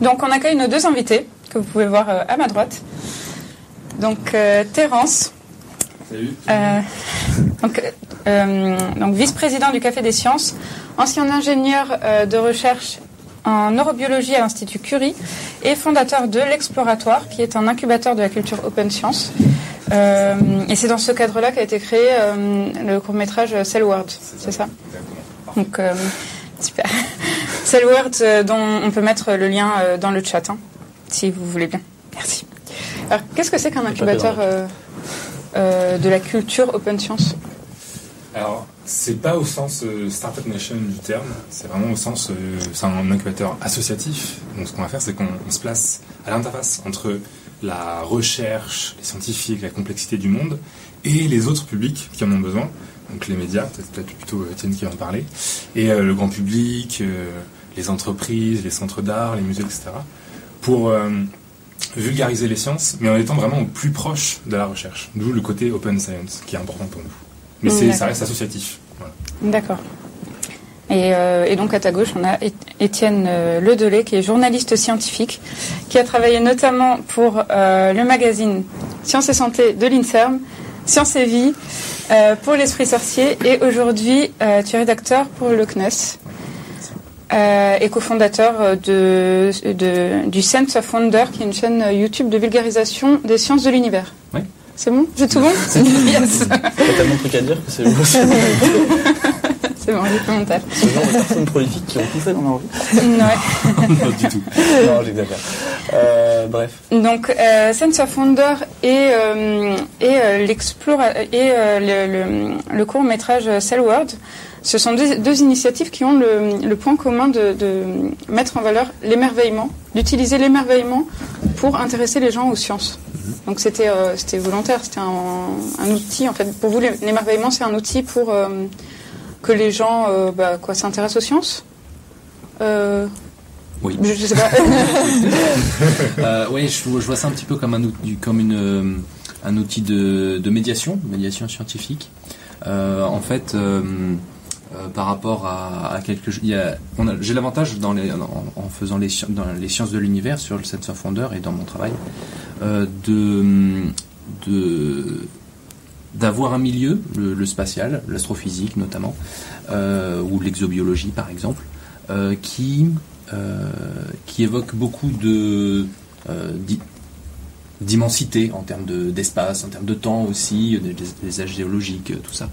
Donc on accueille nos deux invités que vous pouvez voir à ma droite. Donc Terence. Salut. donc, donc vice-président du Café des Sciences, ancien ingénieur de recherche en neurobiologie à l'Institut Curie et fondateur de l'Exploratoire, qui est un incubateur de la culture open science. Euh, et c'est dans ce cadre-là qu'a été créé euh, le court-métrage Cell World, c'est ça? Donc, euh, super. Cell World, dont on peut mettre le lien dans le chat, hein, si vous voulez bien. Merci. Alors, qu'est-ce que c'est qu'un incubateur de la culture open science? Alors, c'est pas au sens euh, Startup Nation du terme, c'est vraiment au sens, euh, c'est un incubateur associatif. Donc ce qu'on va faire, c'est qu'on se place à l'interface entre la recherche, les scientifiques, la complexité du monde, et les autres publics qui en ont besoin. Donc les médias, peut-être plutôt Étienne qui va en parler, et euh, le grand public, les entreprises, les centres d'art, les musées, etc. Pour vulgariser les sciences, mais en étant vraiment au plus proche de la recherche. D'où le côté open science, qui est important pour nous. Mais mm, ça reste associatif. D'accord. Euh, et, donc à ta gauche, on a Étienne euh, Ledelay, qui est journaliste scientifique, qui a travaillé notamment pour euh, le magazine Sciences et Santé de l'INSERM, Sciences et Vie, pour l'Esprit Sorcier, et aujourd'hui tu es rédacteur pour le CNES. Et cofondateur de, de, du Sense of Wonder, qui est une chaîne YouTube de vulgarisation des sciences de l'univers. Oui. C'est bon? J'ai tout bon? Yes. T'as tellement de trucs à dire que c'est bon. c'est bon, j'ai fait mon taf. Ce genre de personnes prolifiques qui ont tout fait dans leur vie Ouais. Pas du tout. Non, j'exagère. Euh, bref. Donc, euh, Sense of Wonder et, euh, et, euh, et euh, le, le, le, court métrage Cell World, ce sont deux, deux initiatives qui ont le, le point commun de, de, mettre en valeur l'émerveillement, d'utiliser l'émerveillement pour intéresser les gens aux sciences. Donc c'était euh, c'était volontaire, c'était un, un, outil en fait. Pour vous, l'émerveillement, c'est un outil pour euh, que les gens euh, bah, quoi s'intéressent aux sciences? oui. Je, je sais pas. oui, je, je, vois ça un petit peu comme un outil, comme une un outil de, de médiation, médiation scientifique. en fait. par rapport à, à quelque chose. J'ai l'avantage dans les, en, en, faisant les, dans les sciences de l'univers sur le Sense of Wonder et dans mon travail euh, de, de d'avoir un milieu, le, spatial, l'astrophysique notamment, euh, ou l'exobiologie par exemple, euh, qui, qui évoque beaucoup de d'immensité en termes d'espace, en termes de temps aussi, des, âges géologiques, tout ça.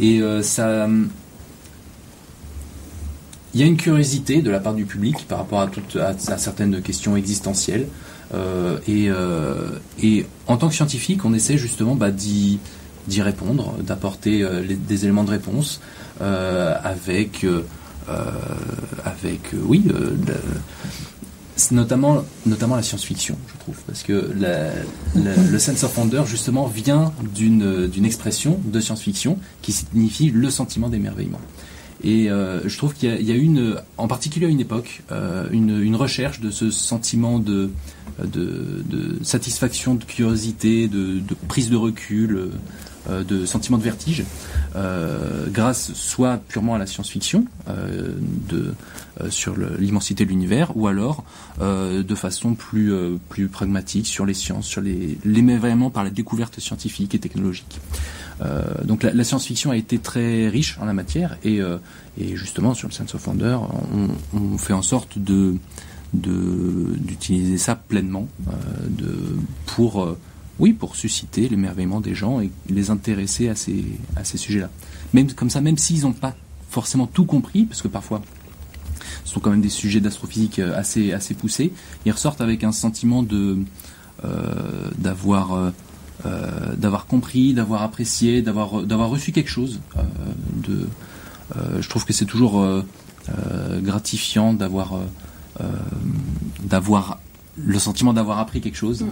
Et ça, il y a une curiosité de la part du public par rapport à, toutes, à certaines questions existentielles. Euh, et, euh, et, en tant que scientifique, on essaie justement bah, d'y répondre, d'apporter euh, des éléments de réponse avec, avec oui, notamment, notamment la science-fiction, je trouve, parce que le sense of wonder, justement, vient d'une expression de science-fiction qui signifie le sentiment d'émerveillement. Et je trouve qu'il y, a une, en particulier à une époque, une, une, recherche de ce sentiment de, de, satisfaction, de curiosité, de, prise de recul, euh, de sentiment de vertige, euh, grâce soit purement à la science-fiction, euh, sur l'immensité de l'univers, ou alors de façon plus, plus pragmatique sur les sciences, sur les, l'émerveillement par la découverte scientifique et technologique. donc la, science-fiction a été très riche en la matière et, et justement sur le Sense of Wonder, on, fait en sorte de d'utiliser ça pleinement euh, de, pour, euh, oui, pour susciter l'émerveillement des gens et les intéresser à ces, à ces sujets-là. Même comme ça, même s'ils n'ont pas forcément tout compris, parce que parfois ce sont quand même des sujets d'astrophysique euh, assez, assez poussés, ils ressortent avec un sentiment de d'avoir d'avoir compris, d'avoir apprécié, d'avoir d'avoir reçu quelque chose. je trouve que c'est toujours gratifiant d'avoir euh, d'avoir le sentiment d'avoir appris quelque chose.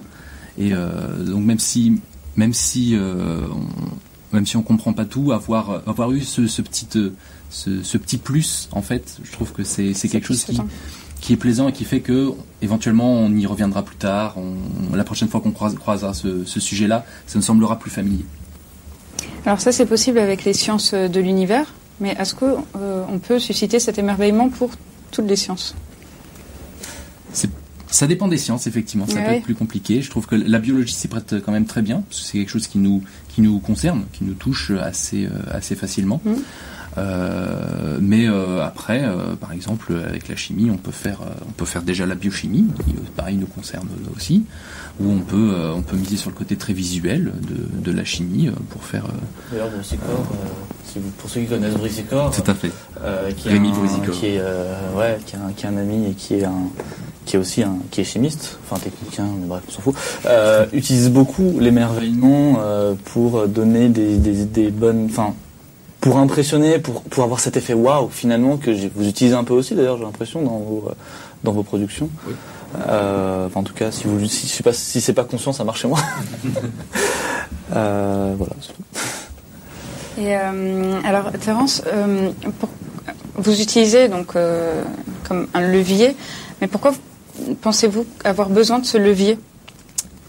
Et euh, donc même si même si euh, on, même si on comprend pas tout, avoir avoir eu ce, petit ce, petit plus en fait, je trouve que c'est quelque chose qui qui est plaisant et qui fait que éventuellement on y reviendra plus tard. la prochaine fois qu'on croisera ce, sujet-là, ça nous semblera plus familier. Alors ça c'est possible avec les sciences de l'univers, mais est-ce qu'on on peut susciter cet émerveillement pour toutes les sciences? Ça dépend des sciences, effectivement. Ça Ouais. peut être plus compliqué. Je trouve que la biologie s'y prête quand même très bien. parce que C'est quelque chose qui nous, qui nous concerne, qui nous touche assez, euh, assez facilement. Mhm. Euh, mais euh, après, euh, par exemple, avec la chimie, on peut faire, euh, on peut faire déjà la biochimie, qui pareil nous concerne aussi, où on peut, euh, on peut miser sur le côté très visuel de, de la chimie euh, pour faire. euh, D'ailleurs, Brissicor, euh, pour ceux qui connaissent Brissicor, tout à fait. euh, qui, est Rémi un, qui est euh, ouais, qui est un, qui est un ami et qui est un qui est aussi un qui est chimiste, enfin technicien, mais bref, on s'en fout, euh, utilise beaucoup l'émerveillement euh, pour donner des, des, des bonnes, enfin pour impressionner, pour, pour avoir cet effet waouh finalement que vous utilisez un peu aussi d'ailleurs j'ai l'impression dans vos euh, dans vos productions. Oui. Euh, en tout cas, si vous si, je sais pas si c'est pas conscient, ça marche chez moi. euh, voilà. c'est tout. Et euh, alors, Terence, euh, pour- vous utilisez donc euh, comme un levier, mais pourquoi vous- pensez-vous avoir besoin de ce levier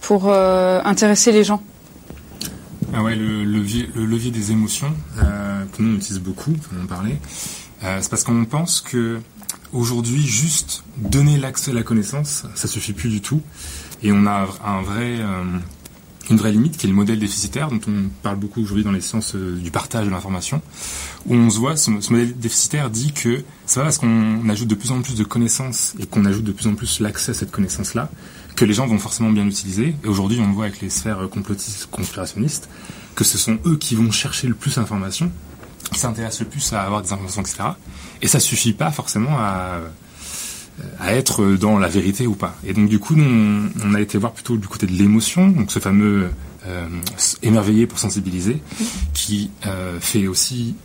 pour euh, intéresser les gens? Ah ouais, le levier, le levier des émotions, euh, que nous on utilise beaucoup, on en parlait, euh, c'est parce qu'on pense que aujourd'hui, juste donner l'accès à la connaissance, ça suffit plus du tout. Et on a un vrai, une vraie limite qui est le modèle déficitaire, dont on parle beaucoup aujourd'hui dans les sciences du partage de l'information, où on se voit, ce, ce modèle déficitaire dit que c'est pas parce qu'on ajoute de plus en plus de connaissances et qu'on ajoute de plus en plus l'accès à cette connaissance-là que les gens vont forcément bien l'utiliser. Et aujourd'hui, on le voit avec les sphères complotistes, conspirationnistes, que ce sont eux qui vont chercher le plus d'informations, qui s'intéressent le plus à avoir des informations, etc. Et ça suffit pas forcément à, à être dans la vérité ou pas. Et donc du coup, nous, on, on a été voir plutôt du côté de l'émotion, donc ce fameux euh, émerveiller pour sensibiliser, qui euh, fait aussi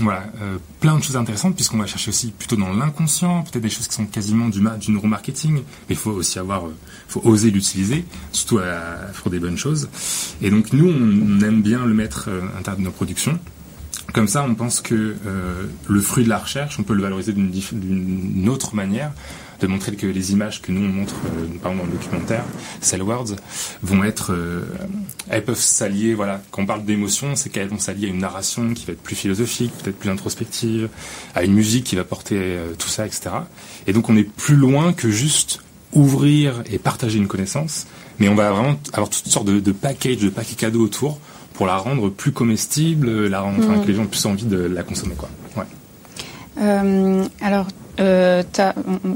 voilà, euh, plein de choses intéressantes puisqu'on va chercher aussi plutôt dans l'inconscient, peut-être des choses qui sont quasiment du, du neuromarketing, mais il faut aussi avoir, euh, faut oser l'utiliser, surtout à, pour des bonnes choses. Et donc nous, on, on aime bien le mettre euh, à l'intérieur de nos productions. Comme ça, on pense que euh, le fruit de la recherche, on peut le valoriser d'une autre manière, de montrer que les images que nous on montre, euh, par exemple dans le documentaire, Cell Words, vont être, euh, elles peuvent s'allier, voilà, quand on parle d'émotion, c'est qu'elles vont s'allier à une narration qui va être plus philosophique, peut-être plus introspective, à une musique qui va porter tout ça, etc. Et donc on est plus loin que juste ouvrir et partager une connaissance, mais on va vraiment avoir toutes sortes de, de packages, de paquets cadeaux autour pour la rendre plus comestible, la rendre, enfin, Mhm. que les gens aient plus envie de la consommer, quoi. Ouais. Euh, Alors, euh, t'as-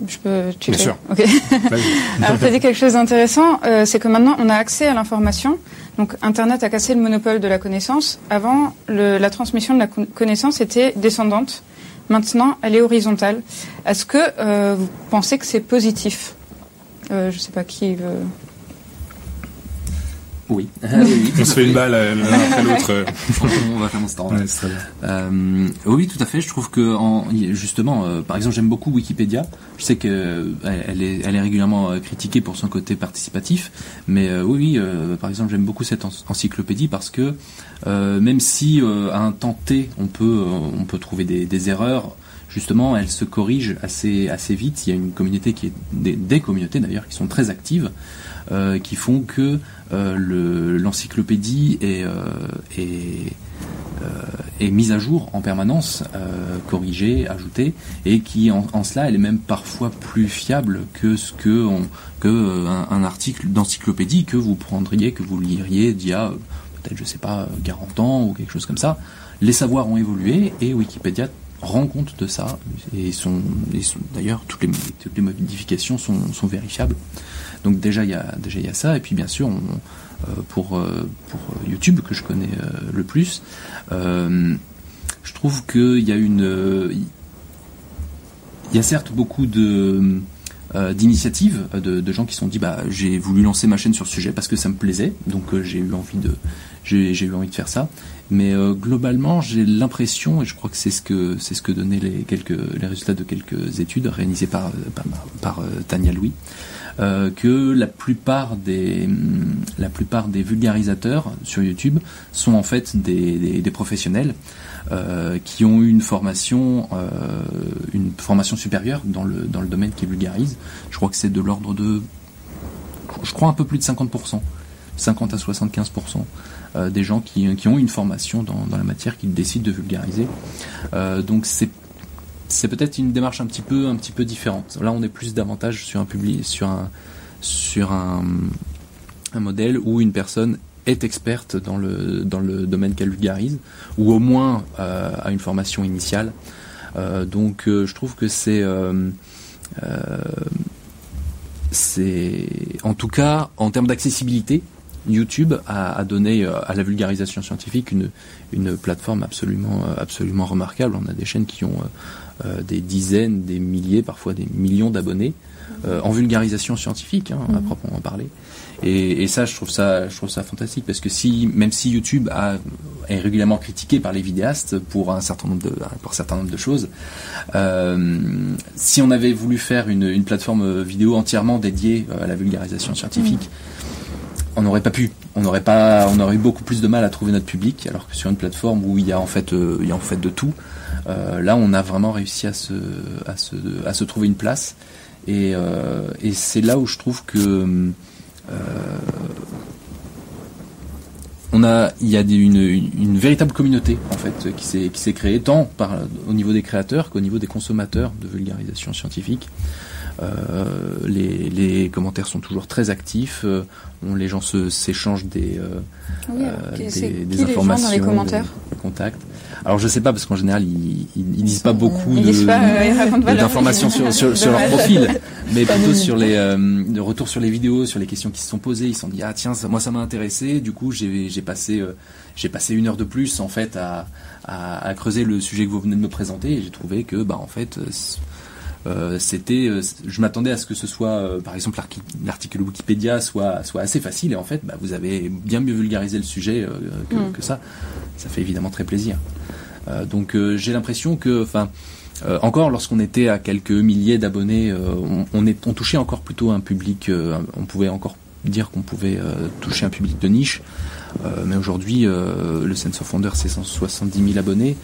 je peux tu Bien fais- sûr. Ok. Vas-y. Alors, tu as dit quelque chose d'intéressant, euh, c'est que maintenant on a accès à l'information. Donc, Internet a cassé le monopole de la connaissance. Avant, le- la transmission de la con- connaissance était descendante. Maintenant, elle est horizontale. Est-ce que euh, vous pensez que c'est positif? Je sais pas qui veut. Oui. Ah oui, On se fait une balle euh, l'un après l'autre. euh. On va faire. Ouais, très bien. Euh, oui, tout à fait. Je trouve que en, justement, euh, par exemple, j'aime beaucoup Wikipédia. Je sais que euh, elle est, elle est régulièrement critiquée pour son côté participatif, mais euh, oui, oui, euh, par exemple, j'aime beaucoup cette en- encyclopédie parce que euh, même si euh, à un temps T, on peut, euh, on peut trouver des, des erreurs. Justement, elle se corrige assez assez vite. Il y a une communauté qui est des, des communautés d'ailleurs qui sont très actives, euh, qui font que euh, le- l'encyclopédie est, euh, euh, est mise à jour en permanence, corrigée, ajoutée, et qui en, cela elle est même parfois plus fiable que ce que un, article d'encyclopédie que vous prendriez, que vous liriez d'il y a peut-être je sais pas euh, 40 ans ou quelque chose comme ça. Les savoirs ont évolué et Wikipédia rend compte de ça et sont, d'ailleurs toutes les, toutes les modifications sont, sont vérifiables. Donc déjà il y a déjà il y a ça et puis bien sûr euh, pour euh, pour YouTube que je connais euh, le plus, je trouve qu'il y a une il y a certes beaucoup de d'initiatives de, gens qui se sont dit bah j'ai voulu lancer ma chaîne sur ce sujet parce que ça me plaisait donc j'ai eu envie de j'ai eu envie de faire ça mais euh, globalement j'ai l'impression et je crois que c'est ce que c'est ce que donnaient les résultats de quelques études réalisées par euh, euh, Tania Louis que la plupart des la vulgarisateurs sur YouTube sont en fait des, professionnels qui ont eu une formation une formation supérieure dans le dans le domaine qui vulgarise. Je crois que c'est de l'ordre de je crois un peu plus de 50%, 50 à 75% euh, des gens qui, ont une formation dans, dans la matière qui décident de vulgariser. Euh, donc c'est c'est peut-être une démarche un petit peu un peu différente. Là, on est plus davantage sur un public, sur un sur un, modèle où une personne est experte dans le domaine qu'elle vulgarise, ou au moins euh, a une formation initiale. Euh, donc, euh, je trouve que euh, euh, c'est en tout cas en termes d'accessibilité, YouTube a, a donné euh, à la vulgarisation scientifique une, une plateforme absolument, euh, absolument remarquable. On a des chaînes qui ont euh, euh, des dizaines, des milliers, parfois des millions d'abonnés euh, en vulgarisation scientifique, hein, à proprement parler. Et, et ça, je trouve ça, je trouve ça fantastique parce que si, même si YouTube a, est régulièrement critiqué par les vidéastes pour un certain nombre de, pour un certain nombre de choses, euh, si on avait voulu faire une, une plateforme vidéo entièrement dédiée à la vulgarisation scientifique, on n'aurait pas pu. On n'aurait pas, on aurait eu beaucoup plus de mal à trouver notre public, alors que sur une plateforme où il y a en fait, euh, il y a en fait de tout, euh, là on a vraiment réussi à se, à se, à se trouver une place. Et, euh, c'est là où je trouve que on a, il y a une, une véritable communauté en fait qui s'est qui s'est créée tant par au niveau des créateurs qu'au niveau des consommateurs de vulgarisation scientifique. Euh, les, les commentaires sont toujours très actifs. euh, on, les gens s'échangent des, Oui, ok, des, c'est des qui les gens informations, dans les commentaires des, des contacts. Alors je sais pas parce qu'en général ils, ils, ils disent pas beaucoup de- euh, d'informations vie. sur, sur, sur leur profil, mais plutôt sur les euh, de retour sur les vidéos, sur les questions qui se sont posées. Ils se sont dit ah tiens ça, moi ça m'a intéressé. Du coup j'ai j'ai passé euh, j'ai passé une heure de plus en fait à, à, à creuser le sujet que vous venez de me présenter et j'ai trouvé que bah en fait euh, c'était euh, je m'attendais à ce que ce soit euh, par exemple l'article Wikipédia soit soit assez facile et en fait bah, vous avez bien mieux vulgarisé le sujet euh, que, Mm. que ça. Ça fait évidemment très plaisir. Euh, donc euh, j'ai l'impression que enfin euh, encore lorsqu'on était à quelques milliers d'abonnés euh, on, on est on touchait encore plutôt un public euh, on pouvait encore dire qu'on pouvait euh, toucher un public de niche. Euh, mais aujourd'hui euh, le Sense of Wonder c'est 170 000 abonnés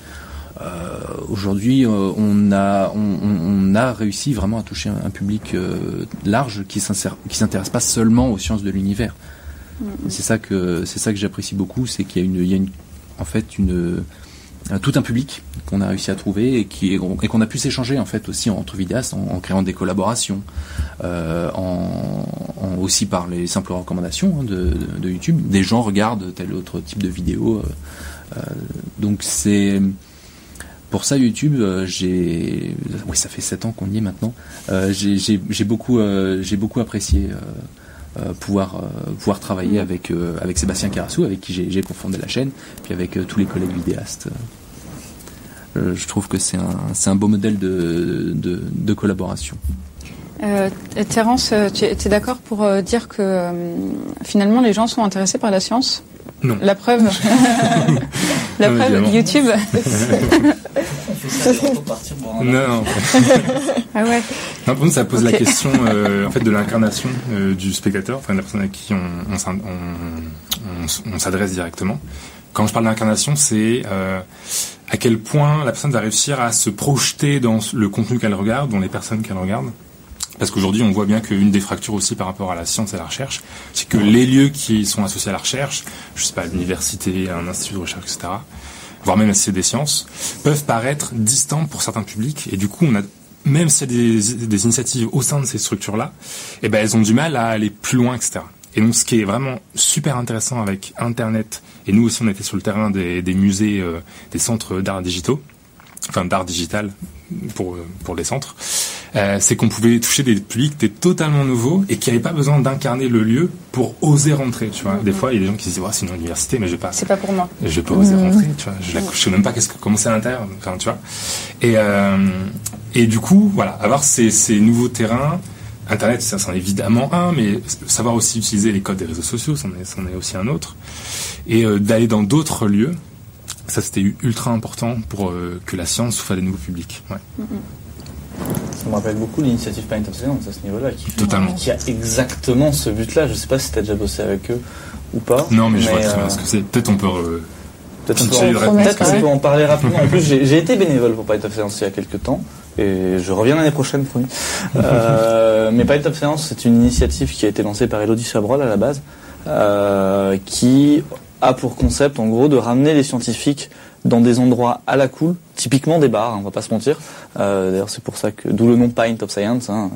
aujourd'hui, euh, on a on, on- on a réussi vraiment à toucher un, un public euh, large qui qui s'intéresse pas seulement aux sciences de l'univers. C'est ça que c'est ça que j'apprécie beaucoup, c'est qu'il y a une il y a une en fait une euh, tout un public qu'on a réussi à trouver et qui et qu'on a pu s'échanger en fait aussi entre vidéastes en, en créant des collaborations, euh, en, en- aussi par les simples recommandations hein, de, de, de YouTube. Des gens regardent tel autre type de vidéo, euh, euh, donc c'est pour ça YouTube, euh, j'ai oui ça fait sept ans qu'on y est maintenant. Euh, j'ai- beaucoup euh, j'ai beaucoup apprécié euh, euh, pouvoir euh, pouvoir travailler avec euh, avec Sébastien Carassou avec qui j'ai cofondé la chaîne, puis avec euh, tous les collègues vidéastes. Euh, je trouve que c'est un c'est un beau modèle de de, de collaboration. Euh, Terence, tu es d'accord pour euh, dire que euh, finalement les gens sont intéressés par la science? Non. La preuve, la Non, preuve, évidemment. YouTube. On fait ça pour partir pour un Non, non. Ah ouais. Non, pour nous, ça pose la question euh, en fait de l'incarnation euh, du spectateur, enfin de la personne à qui on, on s'in- on- on s- on s'adresse directement. Quand je parle d'incarnation, c'est euh, à quel point la personne va réussir à se projeter dans le contenu qu'elle regarde, dans les personnes qu'elle regarde. Parce qu'aujourd'hui, on voit bien qu'une des fractures aussi par rapport à la science et à la recherche, c'est que les lieux qui sont associés à la recherche, je sais pas, l'université, un institut de recherche, etc., voire même l'Institut des sciences, peuvent paraître distants pour certains publics. Et du coup, on a, même s'il y a des, initiatives au sein de ces structures-là, eh ben, elles ont du mal à aller plus loin, etc. Et donc, ce qui est vraiment super intéressant avec Internet, et nous aussi, on était sur le terrain des, musées, euh, des centres d'art digitaux, enfin d'art digital pour, pour les centres, euh, c'est qu'on pouvait toucher des publics qui étaient totalement nouveaux et qui n'avaient pas besoin d'incarner le lieu pour oser rentrer. Tu vois, des fois, il y a des gens qui se disent, c'est une université, mais je vais pas, C'est pas pour moi. je vais pas oser rentrer. Tu vois, je, la, je sais même pas qu'est-ce que comment c'est à l'intérieur. Enfin, tu vois. Et euh, et du coup, voilà, avoir ces, ces nouveaux terrains. Internet, ça, c'en est évidemment un, mais savoir aussi utiliser les codes des réseaux sociaux, c'en est, aussi un autre. Et euh, d'aller dans d'autres lieux, ça c'était ultra important pour euh, que la science à des nouveaux publics. Ouais. Ça me rappelle beaucoup l'initiative Paint of Science à ce niveau-là, qui, Totalement. qui a exactement ce but-là. Je sais pas si tu as déjà bossé avec eux ou pas. Non, mais, je vois très euh, bien ce que c'est. Peut-être on peut. euh, Peut-être on, peut, en- peut-être on peut parler rapidement. En plus, j'ai j'ai été bénévole pour Python of Science il y a quelques temps. Et je reviens l'année prochaine, promis. Euh, mais Python of Science, c'est une initiative qui a été lancée par Elodie Chabrol à la base, euh, qui a pour concept, en gros, de ramener les scientifiques dans des endroits à la cool, typiquement des bars, hein, on va pas se mentir. Euh, D'ailleurs, c'est pour ça que d'où le nom Pint of Science. Hein.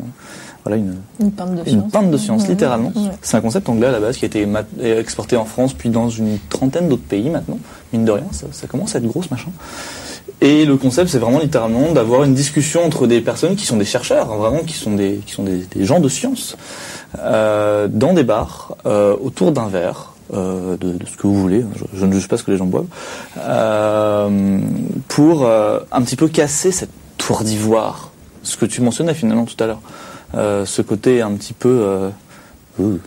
Voilà une, Une pinte de une science. pinte de science, littéralement. C'est un concept anglais à la base qui a été mat- exporté en France, puis dans une trentaine d'autres pays maintenant. Mine de rien, ça, ça commence à être gros ce machin. Et le concept, c'est vraiment littéralement d'avoir une discussion entre des personnes qui sont des chercheurs, hein, vraiment qui sont des, qui sont des, des gens de science, euh, dans des bars, euh, autour d'un verre, euh, de, de ce que vous voulez. Je, je ne juge pas ce que les gens boivent, euh, pour euh, un petit peu casser cette tour d'ivoire, ce que tu mentionnais finalement tout à l'heure, Euh, ce côté un petit peu, euh,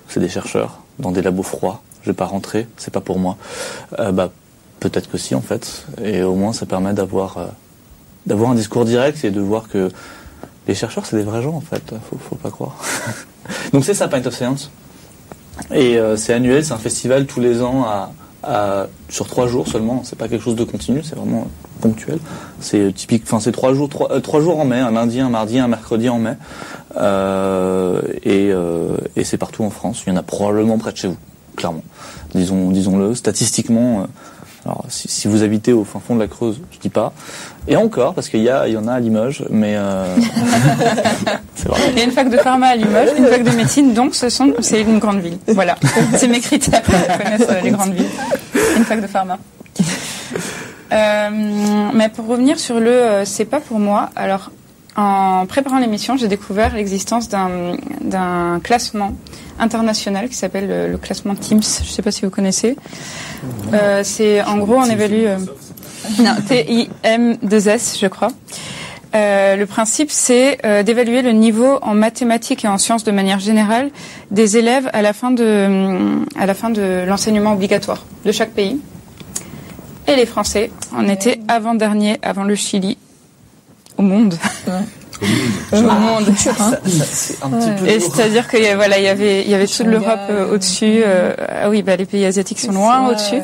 c'est des chercheurs dans des labos froids. Je vais pas rentrer, c'est pas pour moi. Euh, bah peut-être que si en fait, et au moins ça permet d'avoir euh, d'avoir un discours direct et de voir que les chercheurs c'est des vrais gens en fait. Faut, faut pas croire. Donc c'est ça Pint of Science. Et euh, c'est annuel, c'est un festival tous les ans à, à- sur trois jours seulement. C'est pas quelque chose de continu, c'est vraiment ponctuel. C'est typique, enfin c'est trois jours, trois, euh, trois jours en mai, un lundi, un mardi, un mercredi en mai. Euh, et euh, et c'est partout en France. Il y en a probablement près de chez vous, clairement. Disons, disons-le. Statistiquement, euh, alors si, vous habitez au fin fond de la Creuse, je dis pas. Et encore, parce qu'il y y en a à Limoges, mais euh, c'est vrai. Il y a une fac de pharma à Limoges, une fac de médecine, donc ce c'est une grande ville. Voilà, c'est mes critères pour connaître euh, les grandes villes. Une fac de pharma. Euh, mais pour revenir sur le c'est pas pour moi, alors en préparant l'émission, j'ai découvert l'existence d'un classement international qui s'appelle le, le classement Teams. Je sais pas si vous connaissez. Euh, c'est en gros on évalue. euh, non, T-I-M-2-S, je crois. Euh, le principe, c'est euh, d'évaluer le niveau en mathématiques et en sciences de manière générale des élèves à la fin de, hum, à la fin de l'enseignement obligatoire de chaque pays. Et les Français en étaient avant-dernier, avant le Chili, au monde. Au monde. Ça- ça, c'est un petit peu Et c'est-à-dire qu'il y a- voilà, il y avait, il y avait toute l'Europe euh, au-dessus. euh, ah oui, bah, les pays asiatiques sont loin Ouais. au-dessus.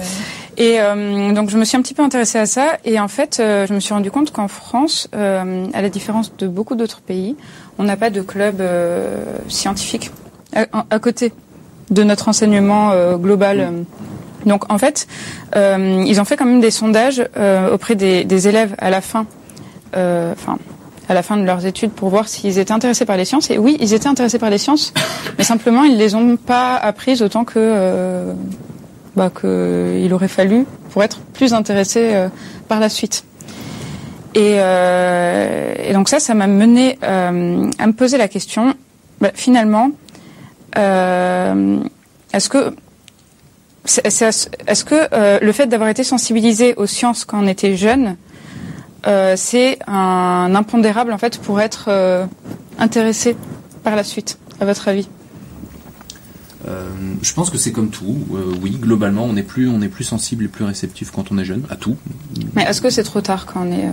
Et euh, donc je me suis un petit peu intéressée à ça et en fait euh, je me suis rendu compte qu'en France, euh, à la différence de beaucoup d'autres pays, on n'a pas de club euh, scientifique à, à côté de notre enseignement euh, global. Donc en fait, euh, ils ont fait quand même des sondages euh, auprès des, des élèves à la fin, enfin à la fin de leurs études pour voir s'ils étaient intéressés par les sciences. Et oui, ils étaient intéressés par les sciences, mais simplement ils les ont pas apprises autant que euh, bah, aurait fallu pour être plus intéressés euh, par la suite. Et, euh, et donc ça, ça m'a mené euh, à me poser la question. bah, finalement, euh, est-ce que est-ce que euh, le fait d'avoir été sensibilisé aux sciences quand on était jeune, euh, c'est un impondérable en fait pour être euh, intéressé par la suite, à votre avis? Euh, je pense que c'est comme tout. Euh, oui, globalement, on est plus, on est plus sensible et plus réceptif quand on est jeune, à tout. Mais est-ce que c'est trop tard quand on est euh,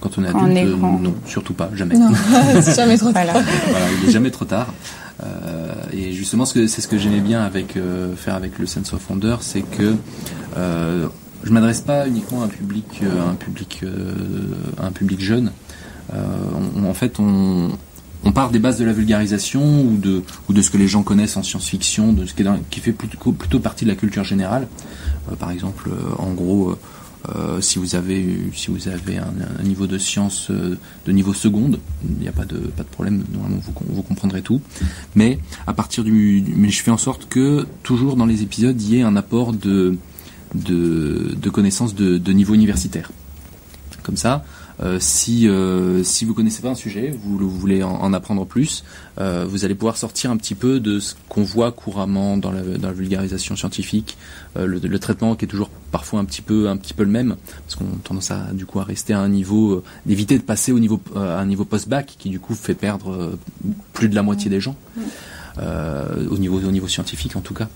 Quand on est Quand on adulte, est euh, grand. non, surtout pas, jamais. Non, c'est jamais trop tard. voilà voilà, il est jamais trop tard. Euh, et justement, ce que- c'est ce que j'aimais bien avec euh, faire avec le Sense of Wonder, c'est que euh, je m'adresse pas uniquement à un public, euh, un public, euh, un public jeune. Euh, on- en fait, on, on part des bases de la vulgarisation ou de, ou de ce que les gens connaissent en science-fiction, de ce qui, est dans- qui fait plutôt, plutôt partie de la culture générale. Euh, par exemple, en gros, euh, si vous avez, si vous avez un, un niveau de science de niveau seconde, il n'y a pas de, pas de problème, normalement vous, vous comprendrez tout. Mais à partir du- mais je fais en sorte que toujours dans les épisodes, il y ait un apport de, de, de connaissances de, de niveau universitaire. Comme ça, euh, si, euh, si vous connaissez pas un sujet, vous, vous voulez en, en apprendre plus, euh, vous allez pouvoir sortir un petit peu de ce qu'on voit couramment dans la, dans la vulgarisation scientifique, euh, le, le traitement qui est toujours parfois un petit peu, un petit peu le même, parce qu'on a tendance à du coup à rester à un niveau, d'éviter de passer au niveau, à un niveau post-bac qui du coup fait perdre plus de la moitié des gens. Au niveau au niveau scientifique en tout cas.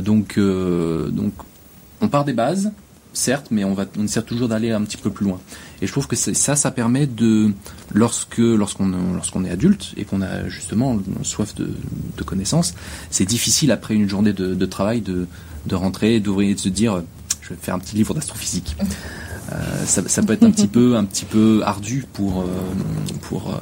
Donc donc on part des bases, certes, mais on va on essaie toujours d'aller un petit peu plus loin. Et je trouve que ça, ça permet de lorsque lorsqu'on lorsqu'on est adulte et qu'on a justement soif de, de connaissances, c'est difficile après une journée de, de travail de de rentrer, d'ouvrir et de se dire je vais faire un petit livre d'astrophysique. Euh, ça, ça peut être un petit peu un petit peu ardu pour euh, pour euh,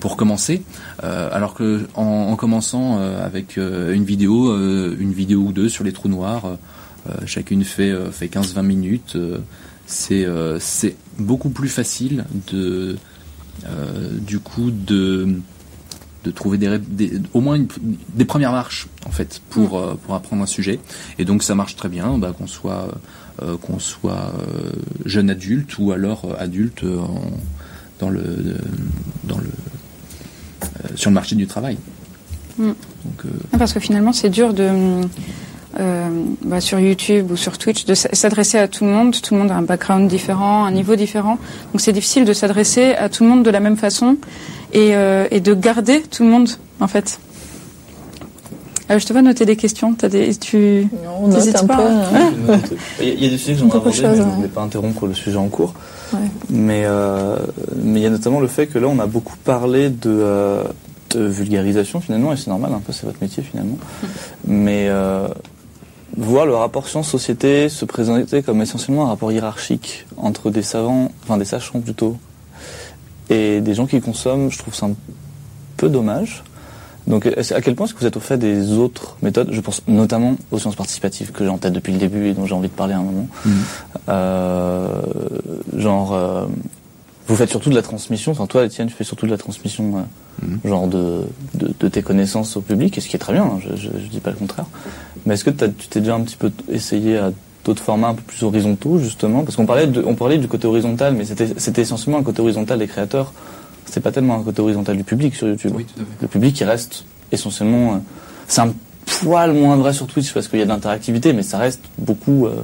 pour commencer, alors que en, en commençant avec une vidéo, une vidéo ou deux sur les trous noirs, chacune fait euh, fait 15-20 minutes. euh, c'est euh, c'est beaucoup plus facile de euh, du coup de de trouver des, des au moins une, des premières marches en fait pour euh, pour apprendre un sujet et donc ça marche très bien bah, qu'on soit euh, qu'on soit euh, jeune adulte ou alors euh, adulte en, dans le dans le euh, sur le marché du travail Mm. donc euh, Parce que finalement, c'est dur de euh, bah, sur YouTube ou sur Twitch de s'adresser à tout le monde. Tout le monde a un background différent, un niveau différent. Donc c'est difficile de s'adresser à tout le monde de la même façon et, euh, et de garder tout le monde en fait. Euh, je te vois noter des questions. T'as des, tu... On note un pas, peu. hein. Il y a- des sujets que j'aimerais aborder, mais je ne voulais pas interrompre le sujet en cours. Ouais. Mais euh, mais il y a notamment le fait que là, on a beaucoup parlé de, euh, de vulgarisation finalement, et c'est normal, un peu, c'est votre métier finalement. Mais euh, voir le rapport science-société se présenter comme essentiellement un rapport hiérarchique entre des savants, enfin des sachants plutôt, et des gens qui consomment, je trouve ça un peu dommage. Donc, à quel point est-ce que vous êtes au fait des autres méthodes? Je pense notamment aux sciences participatives que j'ai en tête depuis le début et dont j'ai envie de parler à un moment. Mhm. Euh, genre, euh, vous faites surtout de la transmission. Enfin, toi, Étienne, tu fais surtout de la transmission, euh, Mhm. genre de, de, de tes connaissances au public, et ce qui est très bien. hein, je, je, je dis pas le contraire. Mais est-ce que tu t'es déjà un petit peu essayé à d'autres formats un peu plus horizontaux, justement? Parce qu'on parlait, de, on parlait du côté horizontal, mais c'était c'était essentiellement un côté horizontal des créateurs. C'était pas tellement un côté horizontal du public sur YouTube. oui tout à fait Le public, il reste essentiellement. euh, c'est un poil moins vrai sur Twitch parce qu'il y a de l'interactivité, mais ça reste beaucoup euh,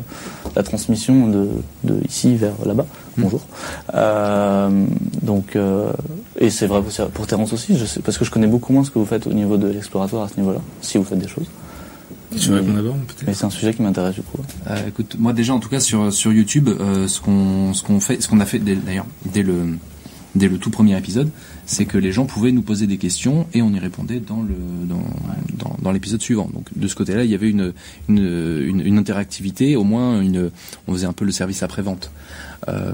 la transmission de, de ici vers là-bas. Mm. Bonjour. Euh, donc, euh, et c'est vrai pour- pour Terence aussi, je sais, parce que je connais beaucoup moins ce que vous faites au niveau de l'exploratoire à ce niveau-là, si vous faites des choses. Tu veux répondre d'abord peut-être? Mais c'est un sujet qui m'intéresse du coup. Euh, écoute, moi déjà en tout cas sur sur YouTube, ce qu'on ce qu'on fait, ce qu'on a fait d'ailleurs dès le dès le tout premier épisode, c'est que les gens pouvaient nous poser des questions et on y répondait dans le dans dans, l'épisode suivant. Donc de ce côté-là, il y avait une une, une une interactivité, au moins une on faisait un peu le service après vente. Euh,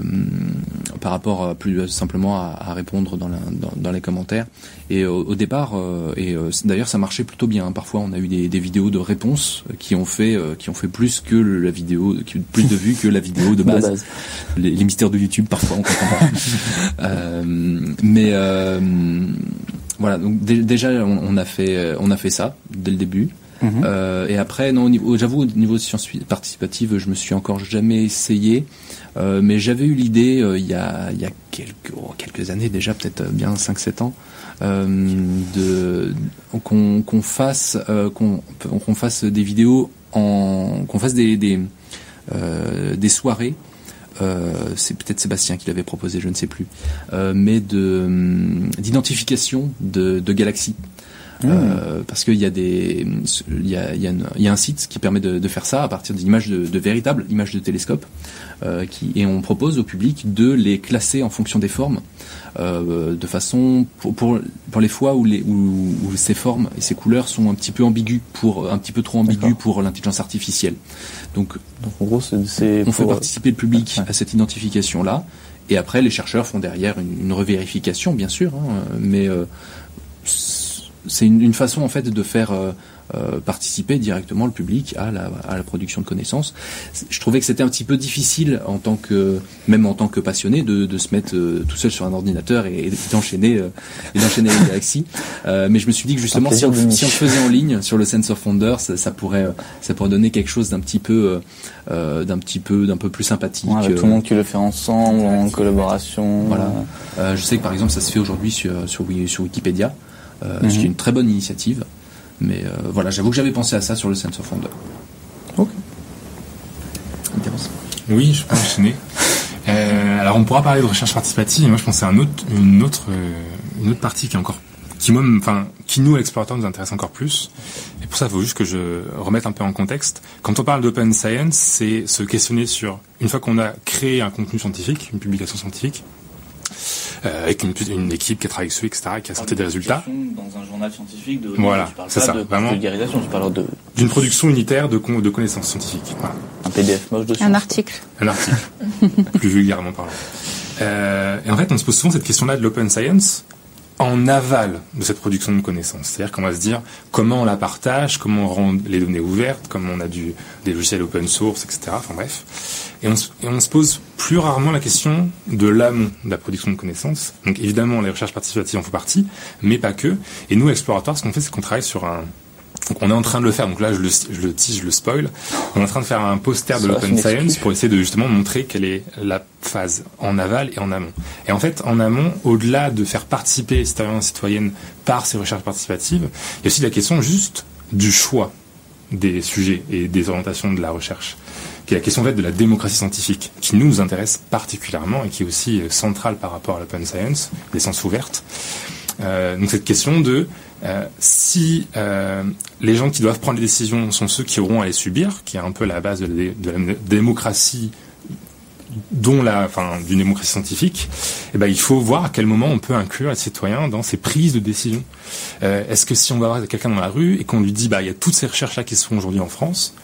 par rapport à plus simplement à, à répondre dans, la, dans, dans les commentaires. Et au, au départ, euh, et euh, d'ailleurs ça marchait plutôt bien. hein. Parfois, on a eu des, des vidéos de réponses qui ont fait euh, qui ont fait plus que la vidéo, qui, plus de vues que la vidéo de De base. Les, les mystères de YouTube, parfois on comprend pas. Euh, mais euh, voilà, donc dé- déjà on, on a fait on a fait ça dès le début. Mhm. Euh, et après, non, au niveau, j'avoue, au niveau de sciences participatives, je me suis encore jamais essayé, euh, mais j'avais eu l'idée euh, il y a, quelques, oh, années déjà, peut-être euh, bien 5-7 ans, qu'on fasse des vidéos en qu'on fasse des soirées. C'est peut-être Sébastien qui l'avait proposé, je ne sais plus, mais de d'identification de, de galaxies. Euh, parce qu'il y a des, il y a, il y a, une- il y a un site qui permet de, de faire ça à partir d'images de, de véritables images de télescope, euh, qui, et on propose au public de les classer en fonction des formes, euh, de façon pour, pour, pour les fois où, les, où, où ces formes et ces couleurs sont un petit peu ambiguës pour un petit peu trop ambiguës pour l'intelligence artificielle. Donc Donc en gros, c'est- on fait participer le public Ouais. à cette identification-là, et après les chercheurs font derrière une, une revérification, bien sûr, hein, mais euh, c'est une, une façon en fait de faire euh, euh, participer directement le public à la, à la production de connaissances. Je trouvais que c'était un petit peu difficile en tant que, même en tant que passionné, de, de se mettre euh, tout seul sur un ordinateur et, et d'enchaîner euh, et d'enchaîner les galaxies. Euh, mais je me suis dit que justement, si on, si on faisait en ligne sur le Sense of Wonder, ça, ça pourrait, ça pourrait donner quelque chose d'un petit peu, d'un petit peu, d'un peu plus sympathique. Ouais, avec tout le monde qui le fait ensemble, en collaboration. Voilà. je sais que par exemple ça se fait aujourd'hui sur, sur, sur Wikipédia, euh, Mhm. ce qui est une très bonne initiative. Mais euh, voilà, j'avoue que j'avais pensé à ça sur le Sense of Wonder. Ok. Intéressant. Oui, je peux enchaîner. Euh, alors on pourra parler de recherche participative, mais moi je pensais à un autre, une autre, euh, une autre partie qui est encore, qui moi, me- enfin, qui nous explorateurs nous intéresse encore plus. Et pour ça, il faut juste que je remette un peu en contexte. Quand on parle d'open science, c'est se questionner sur une fois qu'on a créé un contenu scientifique, une publication scientifique, avec une, une équipe qui a travaillé dessus, etc., qui a sorti des résultats, Dans un journal scientifique de. Voilà, tu parles c'est pas ça, de vraiment. vulgarisation, tu parles de d'une production unitaire de, con- de connaissances scientifiques. Voilà. un PDF moche de Un article. Un article, plus vulgairement parlant. Euh, et en fait, on se pose souvent cette question-là de l'open science. En aval de cette production de connaissances. C'est-à-dire qu'on va se dire comment on la partage, comment on rend les données ouvertes, comment on a du, des logiciels open source, etc. Enfin bref. Et on, et on se pose plus rarement la question de l'amont de la production de connaissances. Donc évidemment, les recherches participatives en font partie, mais pas que. Et nous, Exploratoire, ce qu'on fait, c'est qu'on travaille sur un, donc on est en train de le faire, donc là je le, je le tease, je le spoil. On est en train de faire un poster de l'open science pour essayer de justement montrer quelle est la phase en aval et en amont. Et en fait, en amont, au-delà de faire participer les citoyens et citoyennes par ces recherches participatives, il y a aussi la question juste du choix des sujets et des orientations de la recherche, qui est la question en fait de la démocratie scientifique, qui nous, nous intéresse particulièrement et qui est aussi centrale par rapport à l'open science, des sciences ouvertes. Euh, donc cette question de euh, si euh, les gens qui doivent prendre les décisions sont ceux qui auront à les subir, qui est un peu la base de la, démocratie, dont la, enfin, d'une démocratie scientifique, eh ben, il faut voir à quel moment on peut inclure les citoyens dans ces prises de décision. Euh, est-ce que si on va voir quelqu'un dans la rue et qu'on lui dit, bah, il y a toutes ces recherches-là qui se font aujourd'hui en France,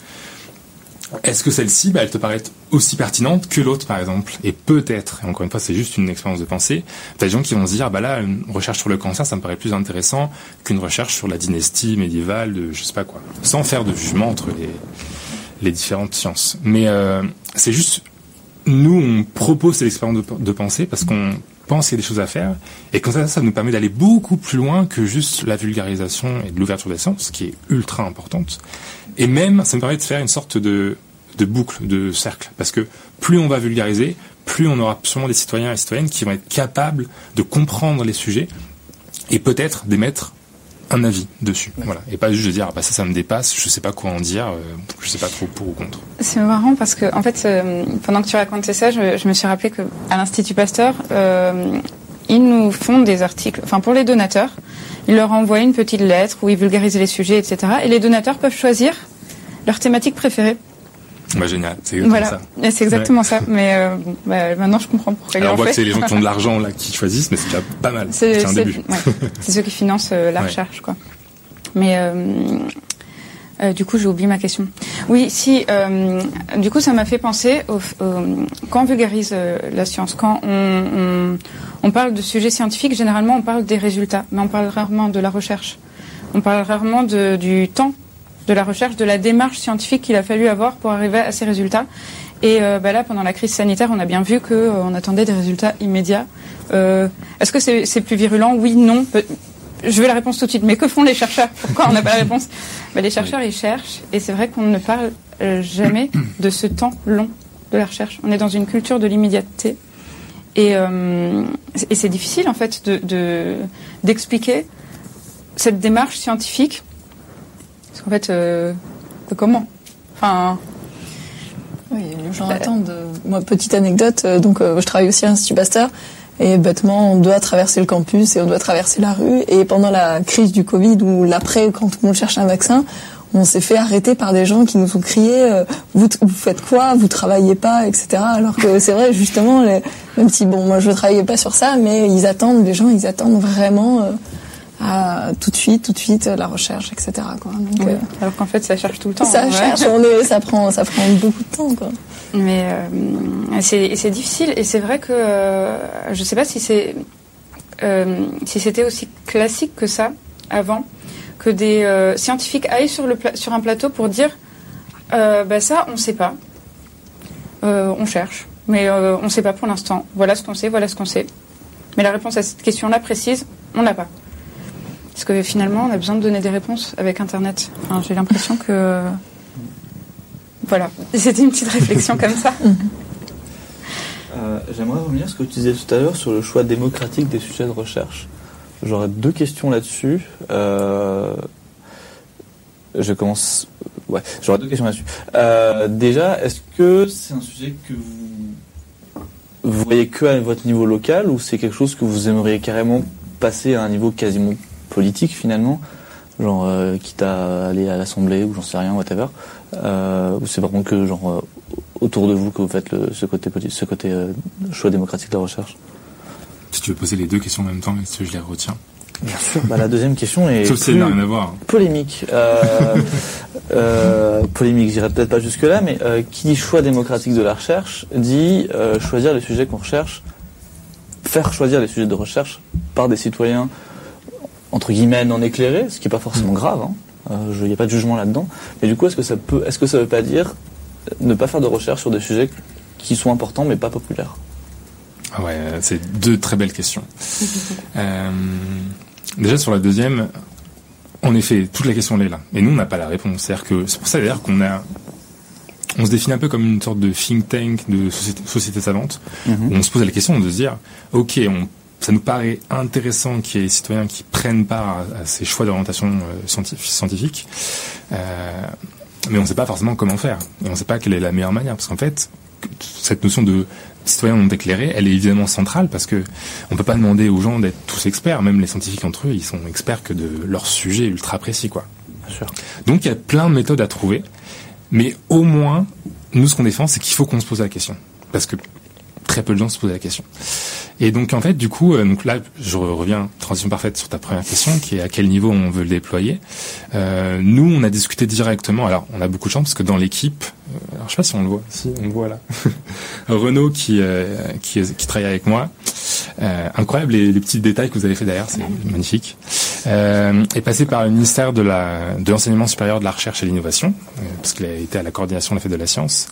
est-ce que celle-ci, bah, elle te paraît aussi pertinente que l'autre, par exemple? Et peut-être, encore une fois, c'est juste une expérience de pensée, t'as des gens qui vont se dire, bah là, une recherche sur le cancer, ça me paraît plus intéressant qu'une recherche sur la dynastie médiévale de je sais pas quoi. Sans faire de jugement entre les, différentes sciences. Mais euh, c'est juste, nous, on propose cette expérience de, pensée parce qu'on pense qu'il y a des choses à faire, et comme ça, ça nous permet d'aller beaucoup plus loin que juste la vulgarisation et de l'ouverture des sciences, qui est ultra importante. Et même, ça me permet de faire une sorte de, de boucle, de cercle, parce que plus on va vulgariser, plus on aura sûrement des citoyens et citoyennes qui vont être capables de comprendre les sujets et peut-être d'émettre un avis dessus, ouais. voilà, et pas juste de dire ah bah ça ça me dépasse, je sais pas quoi en dire, euh, je sais pas trop pour ou contre. C'est marrant parce que en fait euh, pendant que tu racontais ça, je, je me suis rappelé que à l'Institut Pasteur, euh, ils nous font des articles, enfin pour les donateurs, ils leur envoient une petite lettre où ils vulgarisent les sujets, etc. Et les donateurs peuvent choisir leur thématique préférée. Bah, génial, c'est exactement voilà. ça. C'est exactement ouais. ça. Mais euh, bah, maintenant, je comprends pourquoi Alors, ils on voit fait. que c'est les gens qui ont de l'argent là qui choisissent, mais c'est déjà pas mal. C'est un début. Ouais. ceux qui financent euh, la recherche, quoi. Mais euh, euh, du coup, j'ai oublié ma question. Oui, si. Euh, du coup, ça m'a fait penser au, quand on vulgarise euh, la science, quand on, parle de sujets scientifiques, généralement, on parle des résultats, mais on parle rarement de la recherche. On parle rarement du temps de la recherche, de la démarche scientifique qu'il a fallu avoir pour arriver à ces résultats. Et bah là, pendant la crise sanitaire, on a bien vu qu'on attendait des résultats immédiats. Est-ce que c'est est plus virulent? Oui, non. Je veux la réponse tout de suite. Mais que font les chercheurs? Pourquoi on n'a pas la réponse? Bah, Les chercheurs, ils cherchent. Et c'est vrai qu'on ne parle euh, jamais de ce temps long de la recherche. On est dans une culture de l'immédiateté. Et, euh, et c'est difficile, en fait, d'expliquer de, de, cette démarche scientifique parce qu'en fait, euh, comment? Enfin. Oui, les gens bah, attendent. Moi, petite anecdote, euh, donc euh, je travaille aussi à l'Institut Pasteur. Et bêtement, on doit traverser le campus et on doit traverser la rue. Et pendant la crise du Covid ou l'après, quand tout le monde cherche un vaccin, on s'est fait arrêter par des gens qui nous ont crié euh, vous, vous, faites quoi? Vous travaillez pas, etc. Alors que c'est vrai, justement, les, même si bon, moi je travaillais pas sur ça, mais ils attendent, les gens, ils attendent vraiment. Euh, à tout de suite, tout de suite, la recherche, etc. Quoi. Donc, oui. euh, Alors qu'en fait, ça cherche tout le temps. Ça ouais. cherche, on est, ça prend, ça prend beaucoup de temps. Quoi. Mais euh, c'est difficile et c'est vrai que euh, je ne sais pas si c'est euh, si c'était aussi classique que ça avant que des scientifiques aillent sur le sur un plateau pour dire bah ça on ne sait pas, on cherche, mais on ne sait pas pour l'instant. Voilà ce qu'on sait, voilà ce qu'on sait. Mais la réponse à cette question-là précise, on n'a pas. Parce que finalement, on a besoin de donner des réponses avec Internet. J'ai l'impression que... Voilà, c'était une petite réflexion comme ça. Euh, J'aimerais revenir sur ce que tu disais tout à l'heure sur le choix démocratique des sujets de recherche. J'aurais deux questions là-dessus. Euh, je commence... Ouais, j'aurais deux questions là-dessus. Euh, déjà, est-ce que c'est un sujet que vous... vous voyez que à votre niveau local ou c'est quelque chose que vous aimeriez carrément passer à un niveau quasiment politique finalement, genre euh, quitte à aller à l'Assemblée ou j'en sais rien, whatever, euh, ou c'est vraiment que genre euh, autour de vous que vous faites le, ce côté ce côté euh, choix démocratique de la recherche? Si tu veux poser les deux questions en même temps, est-ce que je les retiens? Bien sûr. Bah, la deuxième question est Sauf si n'a rien à voir. polémique. Euh, polémique, j'irai peut-être pas jusque là, mais qui dit choix démocratique de la recherche dit choisir les sujets qu'on recherche faire choisir les sujets de recherche par des citoyens entre guillemets non éclairés, ce qui n'est pas forcément grave. Il n'y a pas de jugement là-dedans. Mais du coup, est-ce que ça peut, est-ce que ça veut pas dire ne pas faire de recherche sur des sujets qui sont importants mais pas populaires? Ah ouais, euh, c'est deux très belles questions. Euh, déjà sur la deuxième, en effet, toute la question elle est là. Et nous, on n'a pas la réponse. C'est-à-dire que c'est pour ça d'ailleurs qu'on a, on se définit un peu comme une sorte de think tank de société, société savante. où on se pose la question de se dire, ok, on, ça nous paraît intéressant qu'il y ait des citoyens qui prennent part à, à ces choix d'orientation euh, scientifique, euh, mais on ne sait pas forcément comment faire. Et on ne sait pas quelle est la meilleure manière. Parce qu'en fait, cette notion de citoyen non éclairé, elle est évidemment centrale parce que on peut pas demander aux gens d'être tous experts. Même les scientifiques entre eux, ils sont experts que de leur sujet ultra précis, quoi. Bien sûr. Donc il y a plein de méthodes à trouver, mais au moins, nous ce qu'on défend, c'est qu'il faut qu'on se pose la question, parce que très peu de gens se posent la question. Et donc en fait, du coup, euh, donc là, je re- reviens transition parfaite sur ta première question, qui est à quel niveau on veut le déployer. Euh, nous, on a discuté directement. Alors, on a beaucoup de chance parce que dans l'équipe, euh, alors je sais pas si on le voit, si on le voit là, Renaud qui euh, qui, qui travaille avec moi. Euh, incroyable les, les petits détails que vous avez fait derrière, c'est magnifique. Euh, est passé par le ministère de la de l'enseignement supérieur de la recherche et de l'innovation, euh, parce qu'il a été à la coordination de la fête de la science,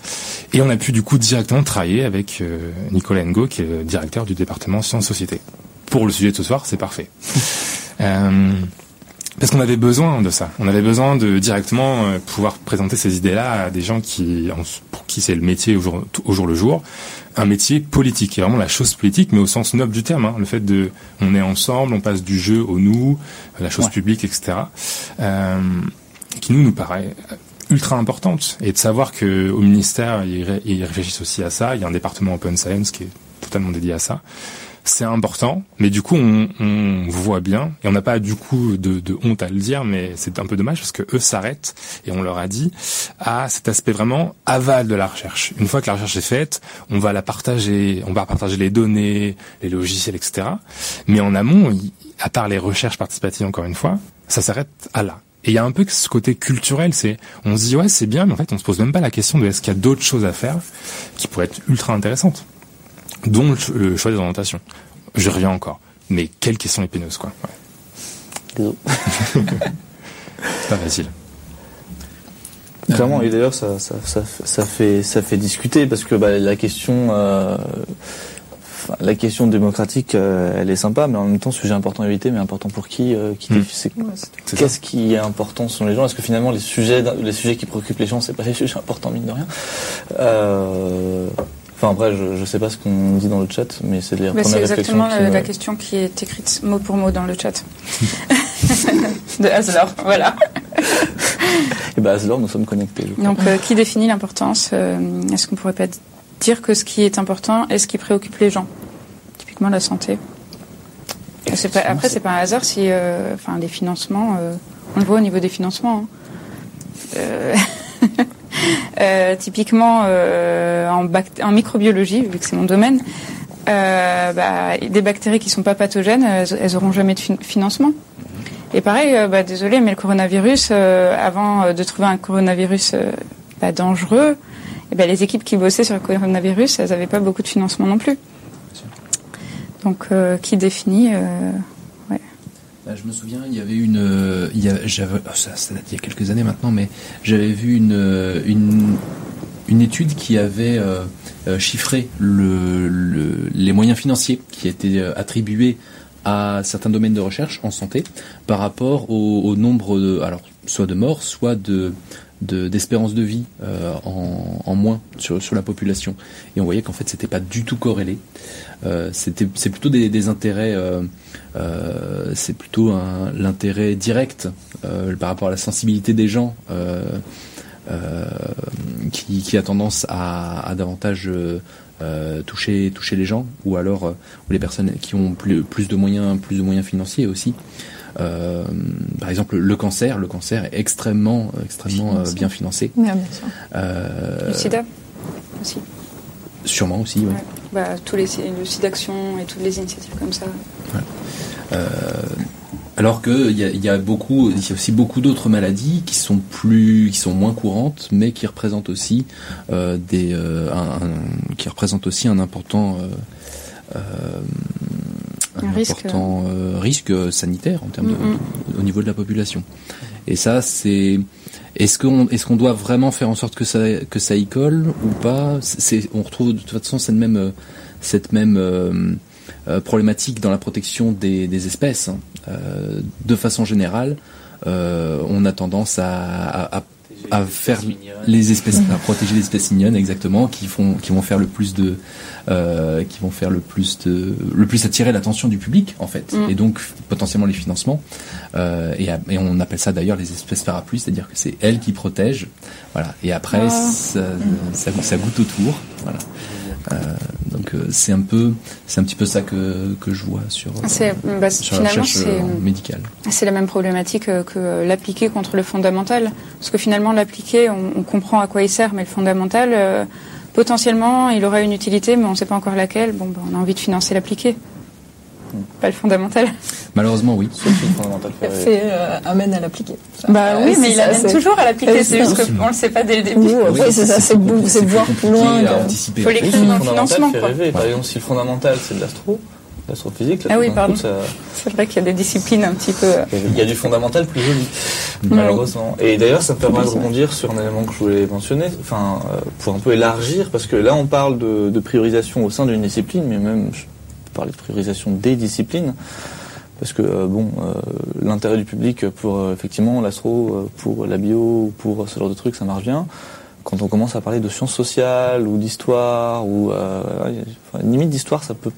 et on a pu du coup directement travailler avec euh, Nicolas Ngo, qui est le directeur du département sciences société. Pour le sujet de ce soir, c'est parfait. Euh, parce qu'on avait besoin de ça. On avait besoin de directement euh, pouvoir présenter ces idées-là à des gens qui, pour qui c'est le métier au jour, au jour le jour, un métier politique, et vraiment la chose politique, mais au sens noble du terme. hein. le fait de, on est ensemble, on passe du jeu au nous, la chose Ouais. publique, etc. Euh, qui nous nous paraît ultra importante, et de savoir que au ministère ils réfléchissent aussi à ça. Il y a un département Open Science qui est totalement dédié à ça c'est important, mais du coup on, on voit bien et on n'a pas du coup de, de honte à le dire, mais c'est un peu dommage parce que eux s'arrêtent et on leur a dit à cet aspect vraiment aval de la recherche. Une fois que la recherche est faite, on va la partager, on va partager les données, les logiciels, etc. Mais en amont, à part les recherches participatives encore une fois, ça s'arrête à là. Et il y a un peu ce côté culturel, c'est on se dit ouais c'est bien, mais en fait on se pose même pas la question de est-ce qu'il y a d'autres choses à faire qui pourraient être ultra intéressantes dont le, ch- le choix des orientations. Je reviens encore. Mais quelle question épineuse, quoi. Ouais, c'est pas facile. Clairement, et d'ailleurs, ça, ça, ça, ça fait, ça fait discuter parce que bah, la question, euh, la question démocratique, euh, elle est sympa, mais en même temps, sujet important à éviter, mais important pour qui, euh, qui Mm. défi- c'est- Ouais, c'est- C'est Qu'est-ce qui est important selon les gens? Est-ce que finalement les sujets, les sujets qui préoccupent les gens, c'est pas les sujets importants mine de rien? Euh, Enfin après, je, je sais pas ce qu'on dit dans le chat, mais c'est les Bah, premières c'est réflexions exactement qui la, me- la question qui est écrite mot pour mot dans le chat. de Haslor, voilà. Et bah, Aslor, nous sommes connectés. je crois. Donc, euh, qui définit l'importance euh, Est-ce qu'on pourrait pas dire que ce qui est important est ce qui préoccupe les gens? Typiquement la santé. C'est pas- après, c'est pas un hasard si, euh, enfin, les financements, on le voit au niveau des financements. hein. Euh, typiquement euh, en, microbiologie, vu que c'est mon domaine, euh, bah, des bactéries qui sont pas pathogènes, elles, elles auront jamais de fin- financement. Et pareil, bah, désolé, mais le coronavirus, avant de trouver un coronavirus bah, dangereux, eh ben, les équipes qui bossaient sur le coronavirus, elles n'avaient pas beaucoup de financement non plus. Donc, qui définit Bah, je me souviens, il y avait une, euh, il y a- j'avais, oh, ça, ça date il y a quelques années maintenant, mais j'avais vu une, euh, une, une étude qui avait euh, chiffré le, le- les moyens financiers qui étaient attribués à certains domaines de recherche en santé par rapport au, nombre de, alors soit de morts, soit de de- d'espérance de, vie euh, en, en moins sur, sur la population. Et on voyait qu'en fait, c'était pas du tout corrélé. Euh, c'est plutôt des, intérêts euh, c'est plutôt l'intérêt direct par rapport à la sensibilité des gens qui, qui a tendance à, à davantage euh, toucher toucher les gens ou alors euh, ou les personnes qui ont plus, plus de moyens plus de moyens financiers aussi Euh, par exemple le cancer le cancer est extrêmement extrêmement Financé. bien financé Ouais, bien sûr. Le sida aussi. sûrement aussi ouais. Ouais. Bah, tous les le site d'action et toutes les initiatives comme ça. Alors que il y a, y a beaucoup, il y a aussi beaucoup d'autres maladies qui sont plus, qui sont moins courantes, mais qui représentent aussi euh, des, euh, un, un- qui représentent aussi un important, euh, euh, Un un risque. important euh, risque sanitaire en termes de- Mm, mm. de- au niveau de la population. Et ça, c'est est-ce qu'on est-ce qu'on doit vraiment faire en sorte que ça que ça y colle ou pas? C'est on retrouve de toute façon cette même cette même euh, problématique dans la protection des, des espèces. hein. Euh, de façon générale, euh, on a tendance à, à, à- à faire les espèces à protéger les espèces mignonnes exactement qui font qui vont faire le plus de euh, qui vont faire le plus de le plus attirer l'attention du public en fait Mm. et donc potentiellement les financements euh, et, on appelle ça d'ailleurs les espèces parapluies c'est-à-dire que c'est elles qui protègent voilà et après Ah. ça, ça, ça goûte autour voilà Euh, donc euh, c'est un peu c'est un petit peu ça que que je vois sur euh, bah, sur la recherche c'est, euh, médicale c'est la même problématique euh, que euh, l'appliquer contre le fondamental. Parce que finalement, l'appliquer, on, on comprend à quoi il sert, mais le fondamental, euh, potentiellement, il aura une utilité, mais on ne sait pas encore laquelle. Bon, bah, on a envie de financer l'appliquer. Pas le fondamental. Malheureusement oui fait euh, amène à l'appliquer. Bah Euh, oui, mais c'est il amène c'est- toujours à l'appliquer. C'est c'est juste qu'on ne le sait pas dès le début. Oui, c'est ça, c'est c'est voir plus loin. anticiper Faut l'écrire dans le financement. Par exemple, si le fondamental c'est de l'astro, l'astrophysique, Ah oui, pardon. ça- C'est vrai qu'il y a des disciplines un petit peu. euh, Il y a du fondamental plus joli, malheureusement. Et d'ailleurs, ça me permet de rebondir sur un élément que je voulais mentionner, enfin, euh, pour un peu élargir, parce que là, on parle de, de priorisation au sein d'une discipline, mais même, je parler de priorisation des disciplines, parce que, euh, bon, euh, l'intérêt du public pour, euh, effectivement, l'astro, euh, pour la bio, ou pour ce genre de trucs, ça marche bien. Quand on commence à parler de sciences sociales, ou d'histoire, ou, euh, enfin, limite d'histoire, ça peut,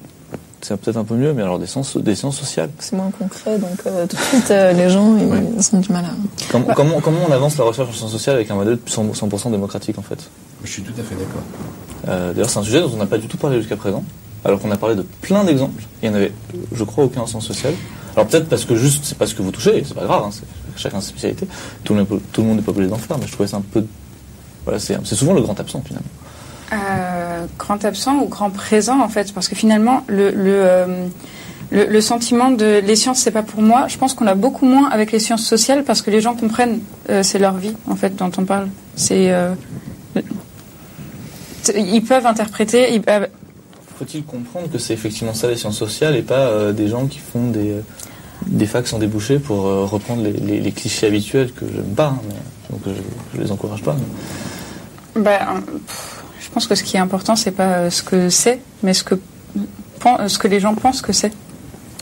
c'est peut-être un peu mieux, mais alors des sciences, des sciences sociales, C'est moins concret, donc euh, tout de suite, euh, les gens, ils, Ouais. ils ont du mal à... Comment, comment, comment on avance la recherche en sciences sociales avec un modèle 100%, 100% démocratique en fait? Je suis tout à fait d'accord. Euh, D'ailleurs c'est un sujet dont on n'a pas du tout parlé jusqu'à présent, alors qu'on a parlé de plein d'exemples, il y en avait je crois aucun en sciences sociales. Alors peut-être parce que juste c'est pas ce que vous touchez, c'est pas grave, hein, chacun sa spécialité, tout le, monde, tout le monde n'est pas obligé d'en faire, mais je trouvais ça un peu... Voilà, c'est souvent le grand absent finalement. Euh, grand absent ou grand présent en fait parce que finalement le euh, le, le sentiment de les sciences c'est pas pour moi je pense qu'on a beaucoup moins avec les sciences sociales parce que les gens comprennent euh, c'est leur vie en fait dont on parle c'est ils peuvent interpréter Faut-il comprendre que c'est effectivement ça les sciences sociales et pas euh, des gens qui font des, euh, des facs sans déboucher pour euh, reprendre les, les- les clichés habituels que j'aime pas, hein, mais, donc je, je les encourage pas. mais- bah, pff, je pense que ce qui est important c'est pas ce que c'est mais ce que ce que les gens pensent que c'est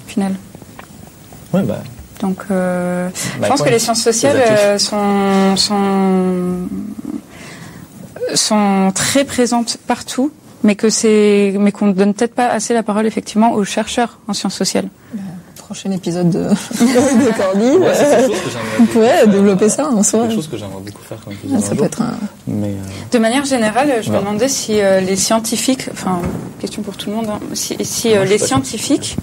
au final. Ouais, bah, donc euh, bah, Je pense que les sciences sociales sont, sont, sont très présentes partout, mais que c'est, mais qu'on ne donne peut-être pas assez la parole effectivement aux chercheurs en sciences sociales. Prochain épisode de, de Cordy, Ouais, c'est euh, quelque chose que j'aimerais on pourrait faire. développer ça en soi. quelque chose que j'aimerais beaucoup faire comme épisode Ah, un Ça jour. peut être un... Mais euh, De manière générale, je me demandais si euh, les scientifiques, enfin, question pour tout le monde, hein, si, euh, les scientifiques,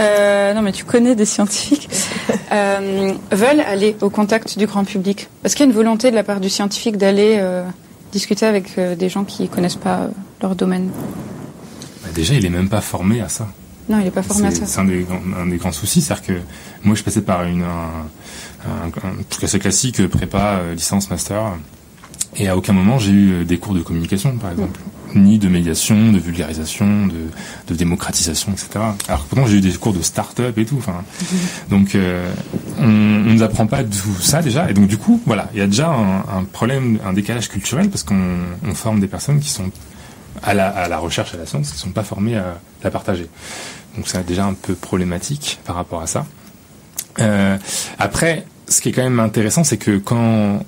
euh, non mais tu connais des scientifiques, euh, veulent aller au contact du grand public. Parce qu'il y a une volonté de la part du scientifique d'aller euh, discuter avec euh, des gens qui connaissent pas euh, leur domaine. Bah, déjà, il est même pas formé à ça. Non, il n'est pas formé à C'est ça. c'est un, des grands- un des grands soucis, c'est-à-dire que moi je passais par une, un, un, un truc assez classique, euh, prépa, licence, master, et à aucun moment j'ai eu des cours de communication, par exemple, ni de médiation, de vulgarisation, de, de démocratisation, etc. Alors que pourtant j'ai eu des cours de start-up et tout. Enfin, donc euh, on ne nous apprend pas tout ça déjà, et donc du coup, voilà, il y a déjà un, un problème, un décalage culturel parce qu'on on forme des personnes qui sont à la, à la recherche, à la science, qui sont pas formées à la partager. Donc c'est déjà un peu problématique par rapport à ça. Euh, après, ce qui est quand même intéressant, c'est que quand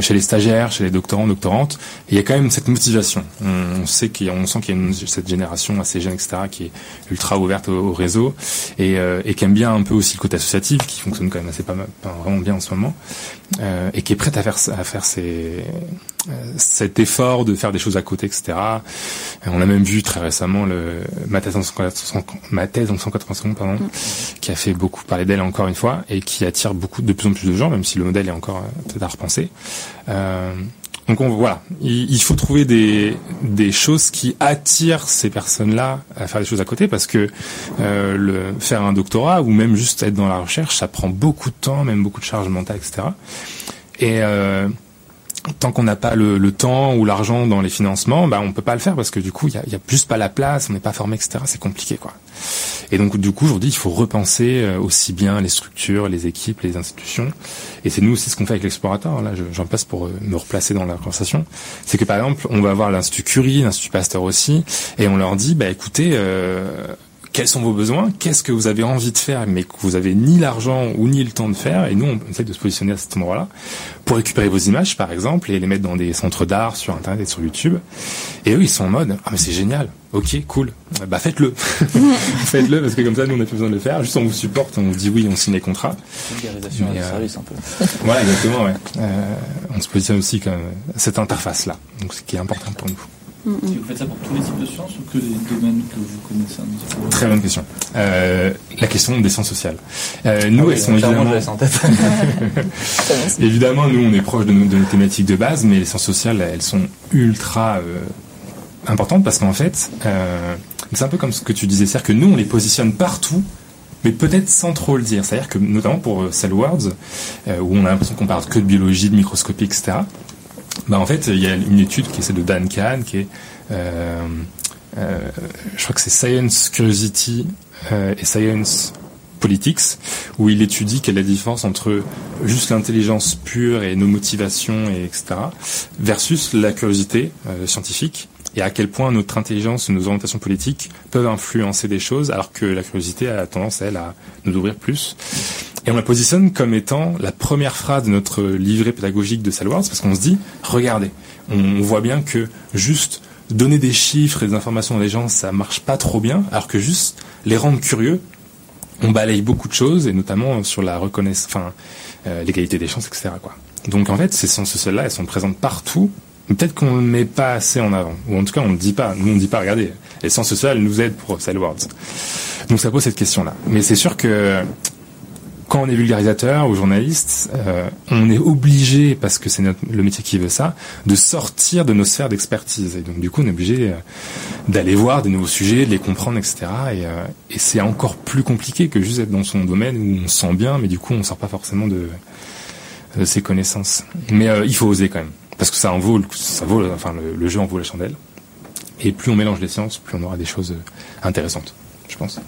chez les stagiaires, chez les doctorants, doctorantes, il y a quand même cette motivation. On, on sait qu'il on sent qu'il y a une- cette génération assez jeune, etc., qui est ultra ouverte au, au réseau et, euh, et qui aime bien un peu aussi le côté associatif, qui fonctionne quand même assez pas, mal- pas vraiment bien en ce moment, euh, et qui est prête à faire à faire ses, euh, cet effort de faire des choses à côté, etc. Et on a même vu très récemment le ma thèse en 180 ma thèse en 180 secondes, pardon, qui a fait beaucoup parler d'elle encore une fois et qui attire beaucoup de plus en plus de gens, même si le modèle est encore euh, peut-être à repenser. Euh, donc on, voilà, il, faut trouver des, choses qui attirent ces personnes-là à faire des choses à côté parce que euh, faire un doctorat ou même juste être dans la recherche, ça prend beaucoup de temps, même beaucoup de charge mentale, etc. Et, tant qu'on n'a pas le, le temps ou l'argent dans les financements, bah on peut pas le faire parce que du coup il y a, y a juste pas la place, on n'est pas formé, etc. C'est compliqué quoi. Et donc du coup aujourd'hui il faut repenser euh, aussi bien les structures, les équipes, les institutions. Et c'est nous aussi ce qu'on fait avec l'explorateur. Là je- j'en passe pour euh, me replacer dans la conversation. C'est que par exemple on va voir l'institut Curie, l'institut Pasteur aussi, et on leur dit bah écoutez. Euh, quels sont vos besoins, qu'est-ce que vous avez envie de faire, mais que vous avez ni l'argent ou ni le temps de faire, et nous on essaie de se positionner à cet endroit-là pour récupérer vos images par exemple et les mettre dans des centres d'art sur internet et sur YouTube. Et eux ils sont en mode ah mais c'est génial, ok cool, bah faites-le, faites-le parce que comme ça nous on n'a plus besoin de le faire, juste on vous supporte, on vous dit oui, on signe les contrats. Vulgarisation euh, service un peu. Voilà exactement ouais. Euh, on se positionne aussi comme cette interface là, donc ce qui est important pour nous. Vous faites ça pour tous les types de sciences ou que les domaines que vous connaissez un petit peu Très bonne question. Euh, la question des sciences sociales. Euh, nous Ah oui, elles sont évidemment laisse en tête. Évidemment, nous, on est proche de nos, de nos thématiques de base, mais les sciences sociales, elles sont ultra euh, importantes parce qu'en fait, euh, c'est un peu comme ce que tu disais, c'est-à-dire que nous, on les positionne partout, mais peut-être sans trop le dire. C'est-à-dire que, notamment pour Cell Words, euh, où on a l'impression qu'on parle que de biologie, de microscopie, etc., bah, en fait, il y a une étude qui est celle de Dan Kahn, qui est, euh, euh, je crois que c'est Science Curiosity euh, et Science Politics, où il étudie quelle est la différence entre juste l'intelligence pure et nos motivations, et etc., versus la curiosité scientifique, et à quel point notre intelligence, nos orientations politiques peuvent influencer des choses, alors que la curiosité a tendance, elle, à nous ouvrir plus. Et on la positionne comme étant la première phrase de notre livret pédagogique de Salwards, parce qu'on se dit, regardez, on voit bien que juste donner des chiffres et des informations à des gens, ça marche pas trop bien, alors que juste les rendre curieux, on balaye beaucoup de choses, et notamment sur la reconnaissance, enfin, euh, l'égalité des chances, etc. Quoi. Donc en fait, ces sociales-là, elles sont présentes partout, peut-être qu'on ne le met pas assez en avant, ou en tout cas on ne dit pas. Nous on ne dit pas, regardez, les sciences sociales nous aident pour Cell Words. Donc ça pose cette question-là. Mais c'est sûr que quand on est vulgarisateur ou journaliste, euh, on est obligé, parce que c'est le métier qui veut ça, de sortir de nos sphères d'expertise. Et donc du coup, on est obligé euh, d'aller voir des nouveaux sujets, de les comprendre, etc. Et, euh, et c'est encore plus compliqué que juste être dans son domaine où on se sent bien, mais du coup, on sort pas forcément de, ses connaissances. Mais il faut oser quand même, parce que ça en vaut, ça vaut, enfin le, jeu en vaut la chandelle. Et plus on mélange les sciences, plus on aura des choses intéressantes, je pense.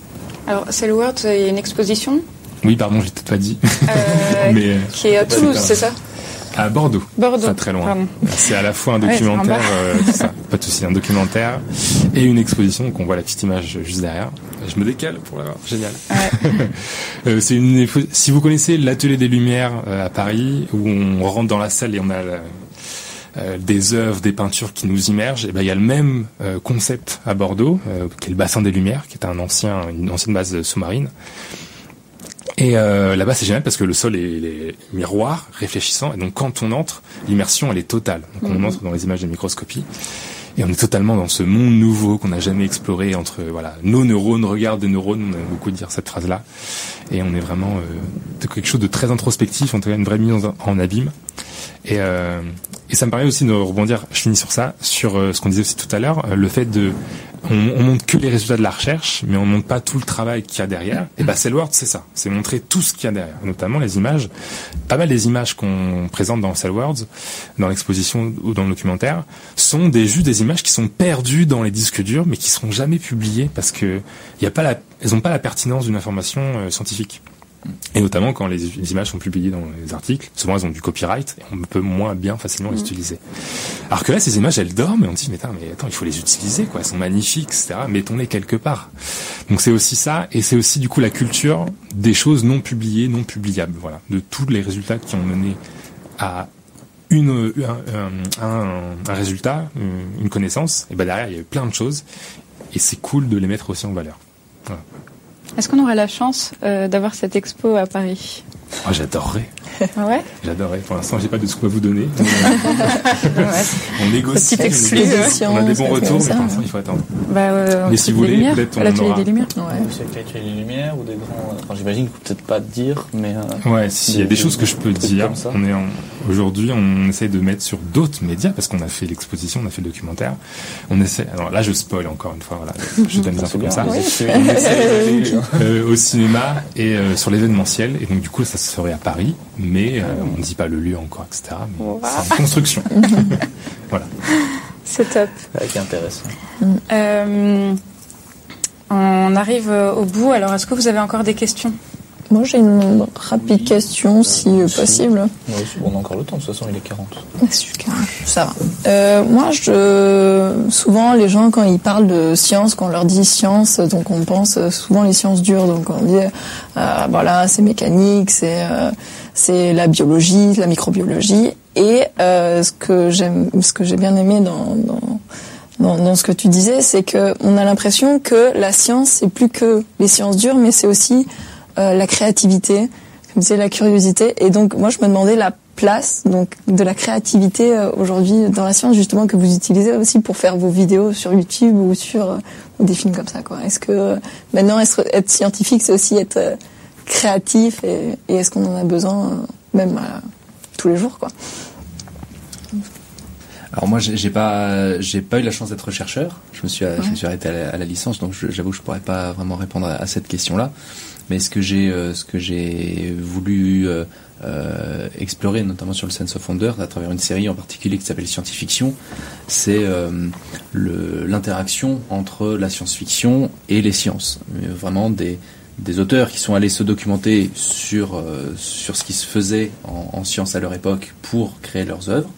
Alors, Word, il y a une exposition? Oui, pardon, je l'ai peut-être pas dit, euh, mais euh, qui est à Toulouse, c'est ça à Bordeaux. Bordeaux. Pas très loin. C'est à la fois un Ouais, documentaire, bas. euh, c'est ça, pas de souci, un documentaire et une exposition. Donc on voit la petite image juste derrière. Je me décale pour la voir. Génial. Euh, c'est une. Si vous connaissez l'atelier des Lumières euh, à Paris, où on rentre dans la salle et on a la- euh, des œuvres, des peintures qui nous immergent, et ben il y a le même euh, concept à Bordeaux, euh, qui est le bassin des Lumières, qui est un ancien, une ancienne base sous-marine. Et euh, là-bas, c'est génial parce que le sol est, est miroir, réfléchissant. Et donc, quand on entre, l'immersion, elle est totale. Donc, on entre dans les images de microscopie. Et on est totalement dans ce monde nouveau qu'on n'a jamais exploré entre voilà nos neurones regardent des neurones. On aime beaucoup dire cette phrase-là. Et on est vraiment euh, de quelque chose de très introspectif, en tout cas une vraie mise en, en abîme. Et, euh, et ça me permet aussi de rebondir, je finis sur ça, sur euh, ce qu'on disait aussi tout à l'heure, euh, le fait de, on, on montre que les résultats de la recherche, mais on montre pas tout le travail qu'il y a derrière. Et bah, Cellword, c'est ça, c'est montrer tout ce qu'il y a derrière, notamment les images, pas mal des images qu'on présente dans Cellwords, dans l'exposition ou dans le documentaire, sont des juste des images qui sont perdues dans les disques durs, mais qui seront jamais publiées parce que y a pas la, elles ont pas la pertinence d'une information scientifique. Et notamment quand les, les images sont publiées dans les articles, souvent elles ont du copyright et on peut moins bien facilement les utiliser. Alors que là, ces images, elles dorment et on dit, mais attends, mais attends, il faut les utiliser, quoi. Elles sont magnifiques, etc. Mettons-les quelque part. Donc c'est aussi ça, et c'est aussi du coup la culture des choses non publiées, non publiables, voilà, de tous les résultats qui ont mené à une, un, un, un résultat, une connaissance. Et ben derrière, il y a eu plein de choses, et c'est cool de les mettre aussi en valeur. Voilà. Est-ce qu'on aura la chance euh, d'avoir cette expo à Paris? Oh, j'adorerais. Ah ouais? J'adorerais. Pour l'instant, j'ai pas de scoop à vous donner. Ouais. on négocie. Petite on a des bons retours, mais pour l'instant, il faut attendre. Bah, euh, Mais si vous des voulez, peut-être on l'atelier aura- des Lumières. Ouais. C'est les lumières ou des grands. Enfin, j'imagine que peut-être pas dire, mais. euh, Ouais, s'il y a des choses que je peux dire, on est en, aujourd'hui, on essaie de mettre sur d'autres médias parce qu'on a fait l'exposition, on a fait le documentaire. On essaie, alors là, je spoil encore une fois, voilà, je donne des infos comme ça. On essaie d'aller euh, au cinéma et euh, sur l'événementiel. Et donc, du coup, ça serait à Paris, mais euh, on ne dit pas le lieu encore, etc. Mais Wow. c'est en construction. voilà. C'est top. Ouais, qui est intéressant. Euh, on arrive au bout. Alors, est-ce que vous avez encore des questions? Moi, j'ai une rapide question, si euh, si. possible. Bon, on a encore le temps, de toute façon, il est 40. Super, ça va. Euh, moi, je, souvent, les gens, quand ils parlent de science, quand on leur dit science, donc on pense euh, souvent les sciences dures. Donc on dit, euh, voilà, c'est mécanique, c'est euh, c'est la biologie, la microbiologie. Et ce que j'aime, ce que j'ai bien aimé dans, dans dans, dans ce que tu disais, c'est que on a l'impression que la science c'est plus que les sciences dures, mais c'est aussi euh, la créativité, comme c'est la curiosité. Et donc moi je me demandais la place donc de la créativité euh, aujourd'hui dans la science justement que vous utilisez aussi pour faire vos vidéos sur YouTube ou sur euh, des films comme ça quoi. Est-ce que maintenant être, être scientifique c'est aussi être créatif et, et est-ce qu'on en a besoin même tous les jours quoi? Alors moi, j'ai pas, j'ai pas eu la chance d'être chercheur. Je me suis, je me suis arrêté à la, à la licence, donc j'avoue que je pourrais pas vraiment répondre à, à cette question-là. Mais ce que j'ai, euh, voulu euh, euh, explorer, notamment sur le Sense of Wonder, à travers une série en particulier qui s'appelle Science-Fiction, c'est euh, le- l'interaction entre la science-fiction et les sciences. Vraiment des auteurs qui sont allés se documenter sur ce qui se faisait en science à leur époque pour créer leurs œuvres.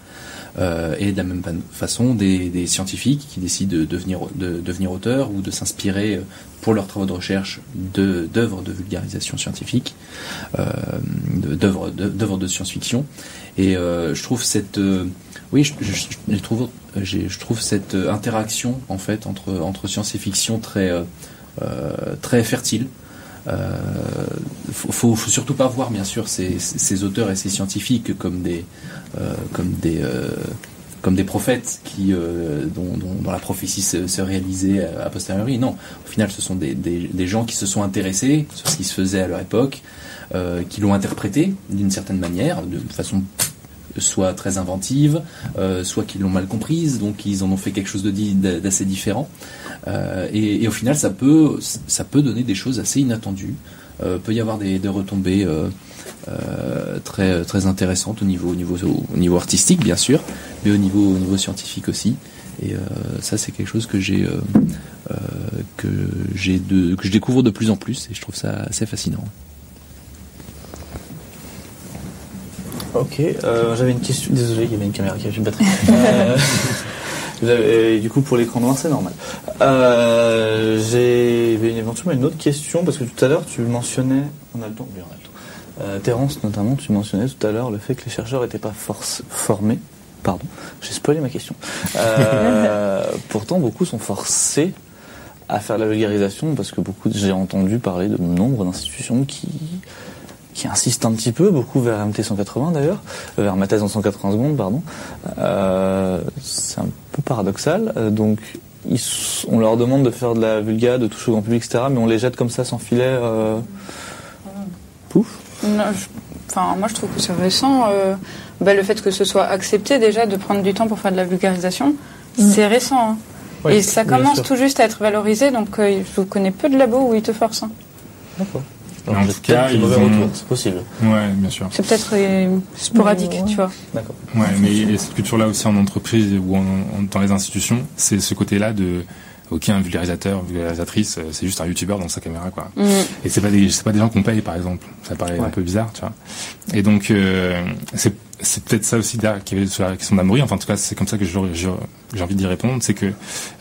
Euh, et de la même fa- façon des, scientifiques qui décident de devenir, de auteurs ou de s'inspirer euh, pour leurs travaux de recherche d'œuvres de, vulgarisation scientifique, euh, d'œuvres de, science-fiction. Et euh, je trouve cette, oui, je, trouve, je trouve cette interaction en fait entre entre science et fiction très très fertile. Euh, faut, faut, faut surtout pas voir bien sûr ces, ces auteurs et ces scientifiques comme des euh, comme des euh, comme des prophètes qui euh, dont, dont, dont la prophétie se, se réalisait a posteriori. Non, au final, ce sont des, des, des gens qui se sont intéressés sur ce qui se faisait à leur époque, euh, qui l'ont interprété d'une certaine manière, de façon soit très inventive, euh, soit qu'ils l'ont mal comprise, donc ils en ont fait quelque chose d'assez différent. Euh, et, au final, ça peut, donner des choses assez inattendues. Euh, peut y avoir des, retombées très intéressantes au niveau au niveau au niveau artistique bien sûr, mais au niveau au niveau scientifique aussi. Et ça, c'est quelque chose que je découvre de plus en plus et je trouve ça assez fascinant. Ok, euh, j'avais une question. Désolé, il y avait une caméra qui avait une batterie. Euh, du coup, pour l'écran noir, c'est normal. Euh, J'ai éventuellement une autre question parce que tout à l'heure, tu mentionnais. On a le temps Oui, on a le temps. Euh, Terence, notamment, tu mentionnais tout à l'heure le fait que les chercheurs n'étaient pas force- formés. Pardon, j'ai spoilé ma question. Euh, pourtant, beaucoup sont forcés à faire de la vulgarisation parce que beaucoup, j'ai entendu parler de nombre d'institutions qui qui insistent un petit peu, beaucoup vers MT 180 d'ailleurs, euh, vers ma thèse en 180 secondes, pardon. Euh, c'est un peu paradoxal. Euh, donc, ils on leur demande de faire de la vulga, de toucher au grand public, etc., mais on les jette comme ça sans filet. euh, Pouf. Non, je- Enfin, moi, je trouve que c'est récent. euh, bah, le fait que ce soit accepté déjà de prendre du temps pour faire de la vulgarisation, c'est récent. hein. Oui, Et ça commence tout juste à être valorisé, donc euh, je connais peu de labos où ils te forcent. hein. D'accord. En tout cas, ils mauvais ont- retours, c'est possible. Ouais, bien sûr. C'est peut-être euh, sporadique, tu vois. D'accord. Ouais, mais il y a cette culture-là aussi en entreprise ou en, en- dans les institutions, c'est ce côté-là de ok un vulgarisateur, vulgarisatrice, euh, c'est juste un youtubeur dans sa caméra quoi. Mm. Et c'est pas des c'est pas des gens qu'on paye par exemple. Ça paraît Ouais. un peu bizarre, tu vois. Et donc euh, c'est c'est peut-être ça aussi derrière qui avait sur la question d'Amaury. Enfin en tout cas c'est comme ça que j'ai envie d'y répondre, c'est que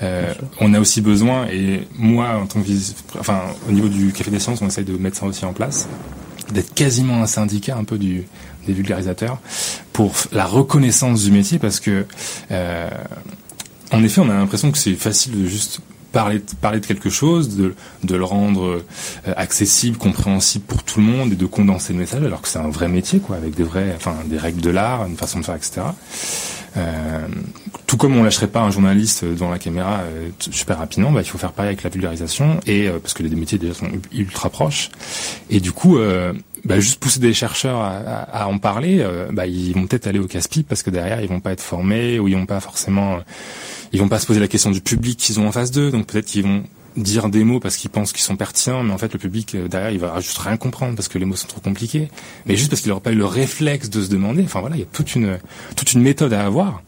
euh, on a aussi besoin et moi en tant que vis- enfin au niveau du café des sciences on essaye de mettre ça aussi en place d'être quasiment un syndicat un peu du des vulgarisateurs pour la reconnaissance du métier parce que euh, en effet on a l'impression que c'est facile de juste parler de quelque chose de le rendre euh, accessible compréhensible pour tout le monde et de condenser le message alors que c'est un vrai métier quoi avec des vrais enfin des règles de l'art une façon de faire etc euh, tout comme on lâcherait pas un journaliste devant la caméra euh, super rapidement, bah, il faut faire pareil avec la vulgarisation et parce que les deux métiers déjà sont ultra proches. Et du coup bah, juste pousser des chercheurs à, à- à en parler, euh, bah, ils vont peut-être aller au casse-pipe parce que derrière ils vont pas être formés ou ils vont pas forcément, ils vont pas se poser la question du public qu'ils ont en face d'eux, donc peut-être qu'ils vont dire des mots parce qu'ils pensent qu'ils sont pertinents, mais en fait le public euh, derrière il va juste rien comprendre parce que les mots sont trop compliqués, mais juste parce qu'il n'aura pas eu le réflexe de se demander. Enfin voilà, il y a toute une toute une méthode à avoir.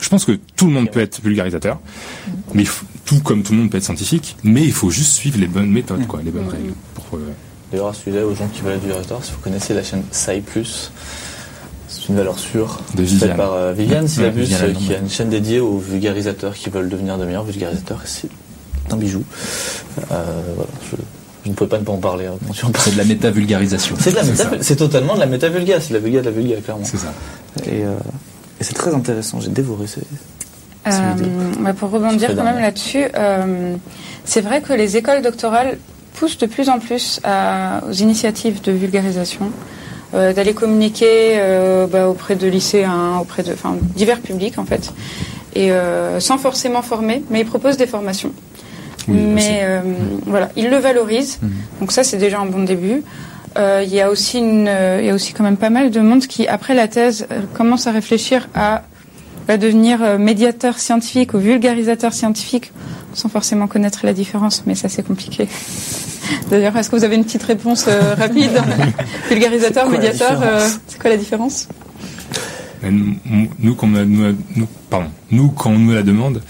Je pense que tout le monde peut être vulgarisateur, mais tout comme tout le monde peut être scientifique, mais il faut juste suivre les bonnes méthodes, quoi, les bonnes règles. Pour, euh, D'ailleurs, à ce sujet, aux gens qui veulent être vulgarisateurs, si vous connaissez la chaîne Sai Plus, c'est une valeur sûre. De faite Viviane. par euh, Viviane Syllabus, Viviane euh, qui a une chaîne dédiée aux vulgarisateurs qui veulent devenir de meilleurs vulgarisateurs. C'est un bijou. Euh, voilà, je, je ne pouvais pas ne pas en parler. hein. C'est de la méta-vulgarisation. C'est méta- totalement de la méta-vulga, c'est de la vulga de la vulga, clairement. c'est ça. Et, euh, et c'est très intéressant, j'ai dévoré ces. Euh, bah, pour rebondir quand même là-dessus, euh, c'est vrai que les écoles doctorales poussent de plus en plus à- aux initiatives de vulgarisation, euh, d'aller communiquer euh, bah, auprès de lycéens, auprès de divers publics en fait, et euh, sans forcément former, mais ils proposent des formations. Oui, mais euh, voilà, ils le valorisent, Mhm. donc ça c'est déjà un bon début. Euh, Il y a aussi une, euh, il y a aussi quand même pas mal de monde qui, après la thèse, euh, commence à réfléchir à va devenir euh, médiateur scientifique ou vulgarisateur scientifique sans forcément connaître la différence, mais ça c'est compliqué. D'ailleurs, est-ce que vous avez une petite réponse euh, rapide Vulgarisateur, médiateur, euh, c'est quoi la différence Mais nous, quand on a- nous, nous- pardon, nous, quand on nous la demande,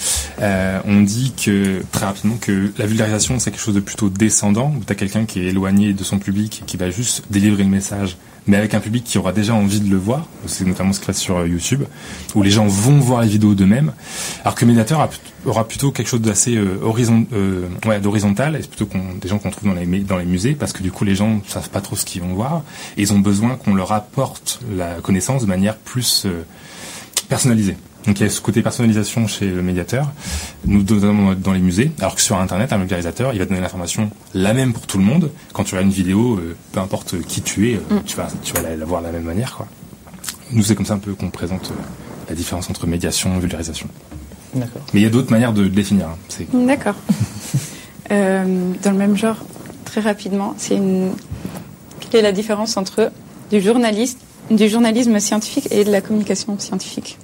euh, on dit que très rapidement que la vulgarisation c'est quelque chose de plutôt descendant, où tu as quelqu'un qui est éloigné de son public, qui va juste délivrer le message, mais avec un public qui aura déjà envie de le voir. C'est notamment ce qui se passe sur euh, YouTube, où les gens vont voir les vidéos d'eux-mêmes, alors que a- aura plutôt quelque chose d'assez euh, horizon, euh, d'horizontal, et c'est plutôt qu'on- des gens qu'on trouve dans les, musées, parce que du coup les gens savent pas trop ce qu'ils vont voir, et ils ont besoin qu'on leur apporte la connaissance de manière plus personnalisée. Donc il y a ce côté personnalisation chez le médiateur, nous donnons dans les musées, alors que sur Internet, un vulgarisateur, il va donner l'information la même pour tout le monde. Quand tu as une vidéo, euh, peu importe qui tu es, euh, tu vas, tu vas la, la voir de la même manière. Quoi. Nous, c'est comme ça un peu qu'on présente euh, la différence entre médiation et vulgarisation. D'accord. Mais il y a d'autres manières de le définir. hein. C'est D'accord. Dans le même genre, très rapidement, c'est une. Quelle est la différence entre du journaliste, du journalisme scientifique et de la communication scientifique?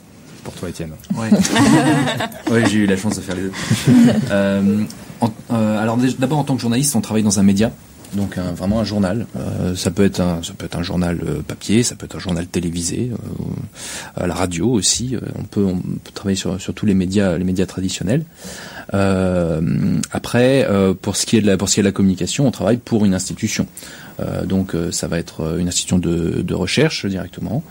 Pour toi, Étienne. Ouais. ouais, j'ai eu la chance de faire les deux. Euh, en- euh, alors d'abord en tant que journaliste, on travaille dans un média, donc un- vraiment un journal. Euh, ça peut être un, ça peut être un journal papier, ça peut être un journal télévisé, euh, à la radio aussi. On peut, on peut travailler sur, sur tous les médias, les médias traditionnels. Euh, après, euh, pour ce qui est de la, pour ce qui est de la communication, on travaille pour une institution. Euh, donc ça va être une institution de, de recherche directement.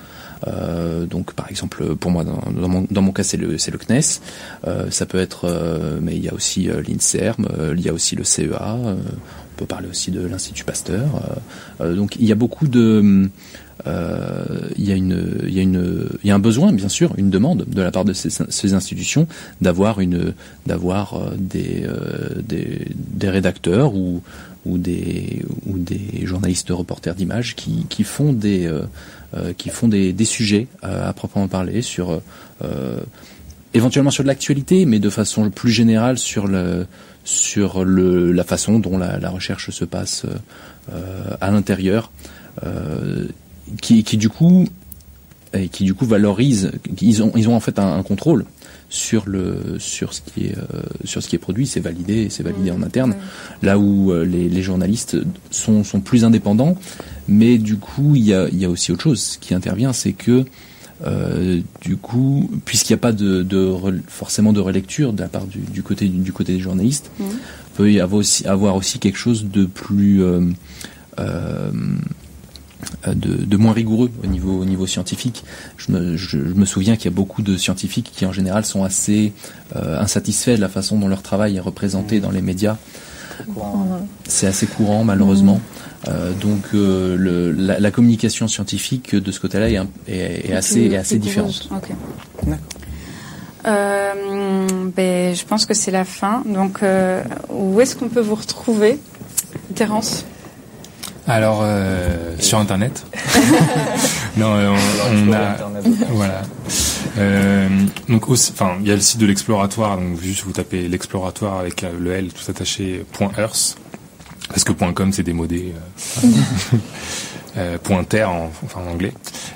Euh, donc par exemple pour moi dans, mon, cas c'est le c'est le CNES Euh, ça peut être euh, mais il y a aussi l'Inserm il y a aussi le CEA on peut parler aussi de l'Institut Pasteur donc il y a beaucoup de il y a une il y a une il y a un besoin bien sûr une demande de la part de ces, ces institutions d'avoir une d'avoir des, euh, des des rédacteurs ou ou des ou des journalistes reporters d'images qui qui font des euh, qui font des, sujets euh, à proprement parler sur euh, éventuellement sur de l'actualité, mais de façon plus générale sur le sur le la façon dont la, recherche se passe euh, à l'intérieur, euh, qui, qui du coup et qui du coup valorise, ils ont ils ont en fait un contrôle sur le sur ce qui est euh, sur ce qui est produit, c'est validé, c'est validé en interne. Là où euh, les, les journalistes sont sont plus indépendants, mais du coup il y a il y a aussi autre chose qui intervient, c'est que euh, du coup, puisqu'il n'y a pas de, de forcément de relecture de la part du, du côté du, du côté des journalistes, Mhm. peut y avoir aussi, avoir aussi quelque chose de plus euh, euh, de, de moins rigoureux au niveau au niveau scientifique. Je me, je, je me souviens qu'il y a beaucoup de scientifiques qui en général sont assez euh, insatisfaits de la façon dont leur travail est représenté dans les médias. C'est assez courant malheureusement. Euh, donc euh, le, la, la communication scientifique de ce côté-là est, un- est, est assez, est assez différente. Ok. D'accord. Euh, ben, je pense que c'est la fin. Donc, euh, où est-ce qu'on peut vous retrouver, Terence? Alors, euh, sur Internet. non, euh, on, on a. Voilà. Euh, donc, enfin, il y a le site de l'exploratoire. Donc, juste vous tapez l'exploratoire avec le L tout attaché point .earth parce que point .com c'est démodé. euh. euh, .ter en, enfin en anglais.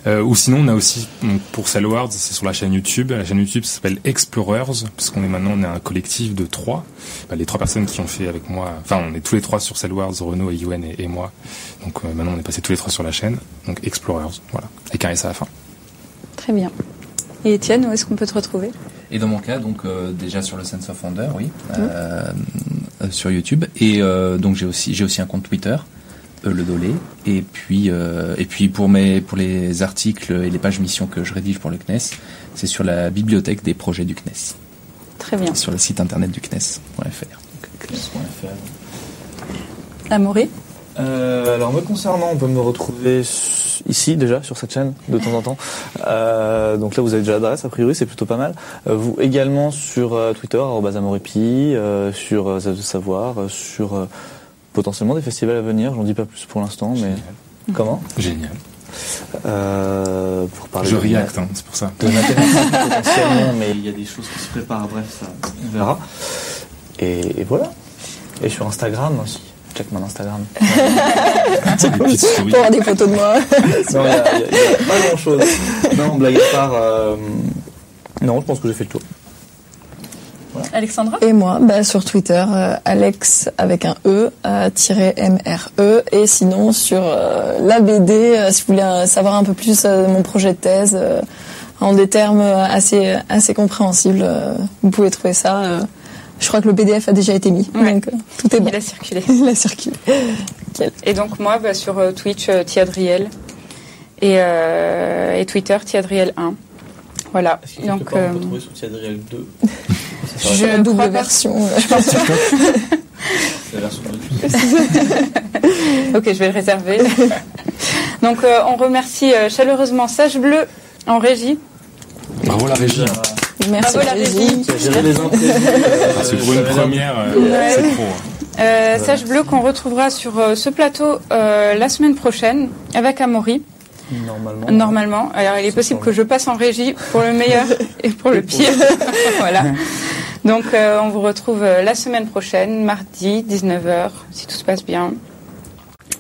Euh, ou sinon, on a aussi donc, pour Cell Words, c'est sur la chaîne YouTube. La chaîne YouTube s'appelle Explorers, parce qu'on est maintenant on est un collectif de trois. Bah, les trois personnes qui ont fait avec moi, enfin on est tous les trois sur Cell Words, Renaud et Yuen et, et moi. Donc euh, maintenant on est passé tous les trois sur la chaîne. Donc Explorers, voilà, avec un S à la fin. Très bien. Et Étienne, où est-ce qu'on peut te retrouver? Et dans mon cas, donc euh, déjà sur le Sense of Wonder, oui, euh, euh, sur YouTube. Et euh, donc j'ai aussi j'ai aussi un compte Twitter, le Dolé. Et puis euh, et puis pour mes pour les articles et les pages missions que je rédige pour le CNES, c'est sur la bibliothèque des projets du CNES, Très bien. sur le site internet du CNES.fr. Amaury Euh, alors me concernant, on peut me retrouver ici déjà sur cette chaîne de temps en temps. Euh, donc là vous avez déjà l'adresse a priori, c'est plutôt pas mal. Euh, vous également sur euh, Twitter @amoripi, euh, sur euh, Ça de savoir, euh, sur euh, potentiellement des festivals à venir. J'en dis pas plus pour l'instant, mais comment? Génial. euh, Pour parler Je de- react, hein, c'est pour ça. de potentiellement, mais il y a des choses qui se préparent. Bref, ça on verra. Et, et voilà. Et sur Instagram aussi. Check mon Instagram. Pour avoir des photos de moi. Non, il n'y a, il y a- il y a pas grand chose. Non, blague à part. euh, non, je pense que j'ai fait le tour. Alexandra Et moi, bah, sur Twitter, euh, Alex avec un E, euh, tiré MRE. Et sinon, sur euh, la BD, euh, si vous voulez savoir un peu plus de mon projet de thèse, en des termes assez, assez compréhensibles, vous pouvez trouver ça. je crois que le PDF a déjà été mis, Ouais. donc tout est bon. Il a circulé. Il a circulé. Et donc moi, bah, sur Twitch, Thiadriel. Et, et Twitter, Thiadriel1. Voilà. Donc, euh, sur Tiadriel 2 je la double version. C'est la version Ok, je vais le réserver. Donc, euh, on remercie euh, chaleureusement Sage Bleu en régie. Bravo la régie. Merci Bravo, la régie. Euh, que pour une première, euh, Ouais. c'est pro. hein. Euh, Sage Bleu qu'on retrouvera sur euh, ce plateau euh, la semaine prochaine avec Amaury, Normalement. normalement. Alors, il est possible que je passe en régie pour le meilleur et pour le pire. voilà. Donc, euh, on vous retrouve euh, la semaine prochaine, mardi, 19h, si tout se passe bien.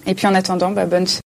Et puis, en attendant, bah, bonne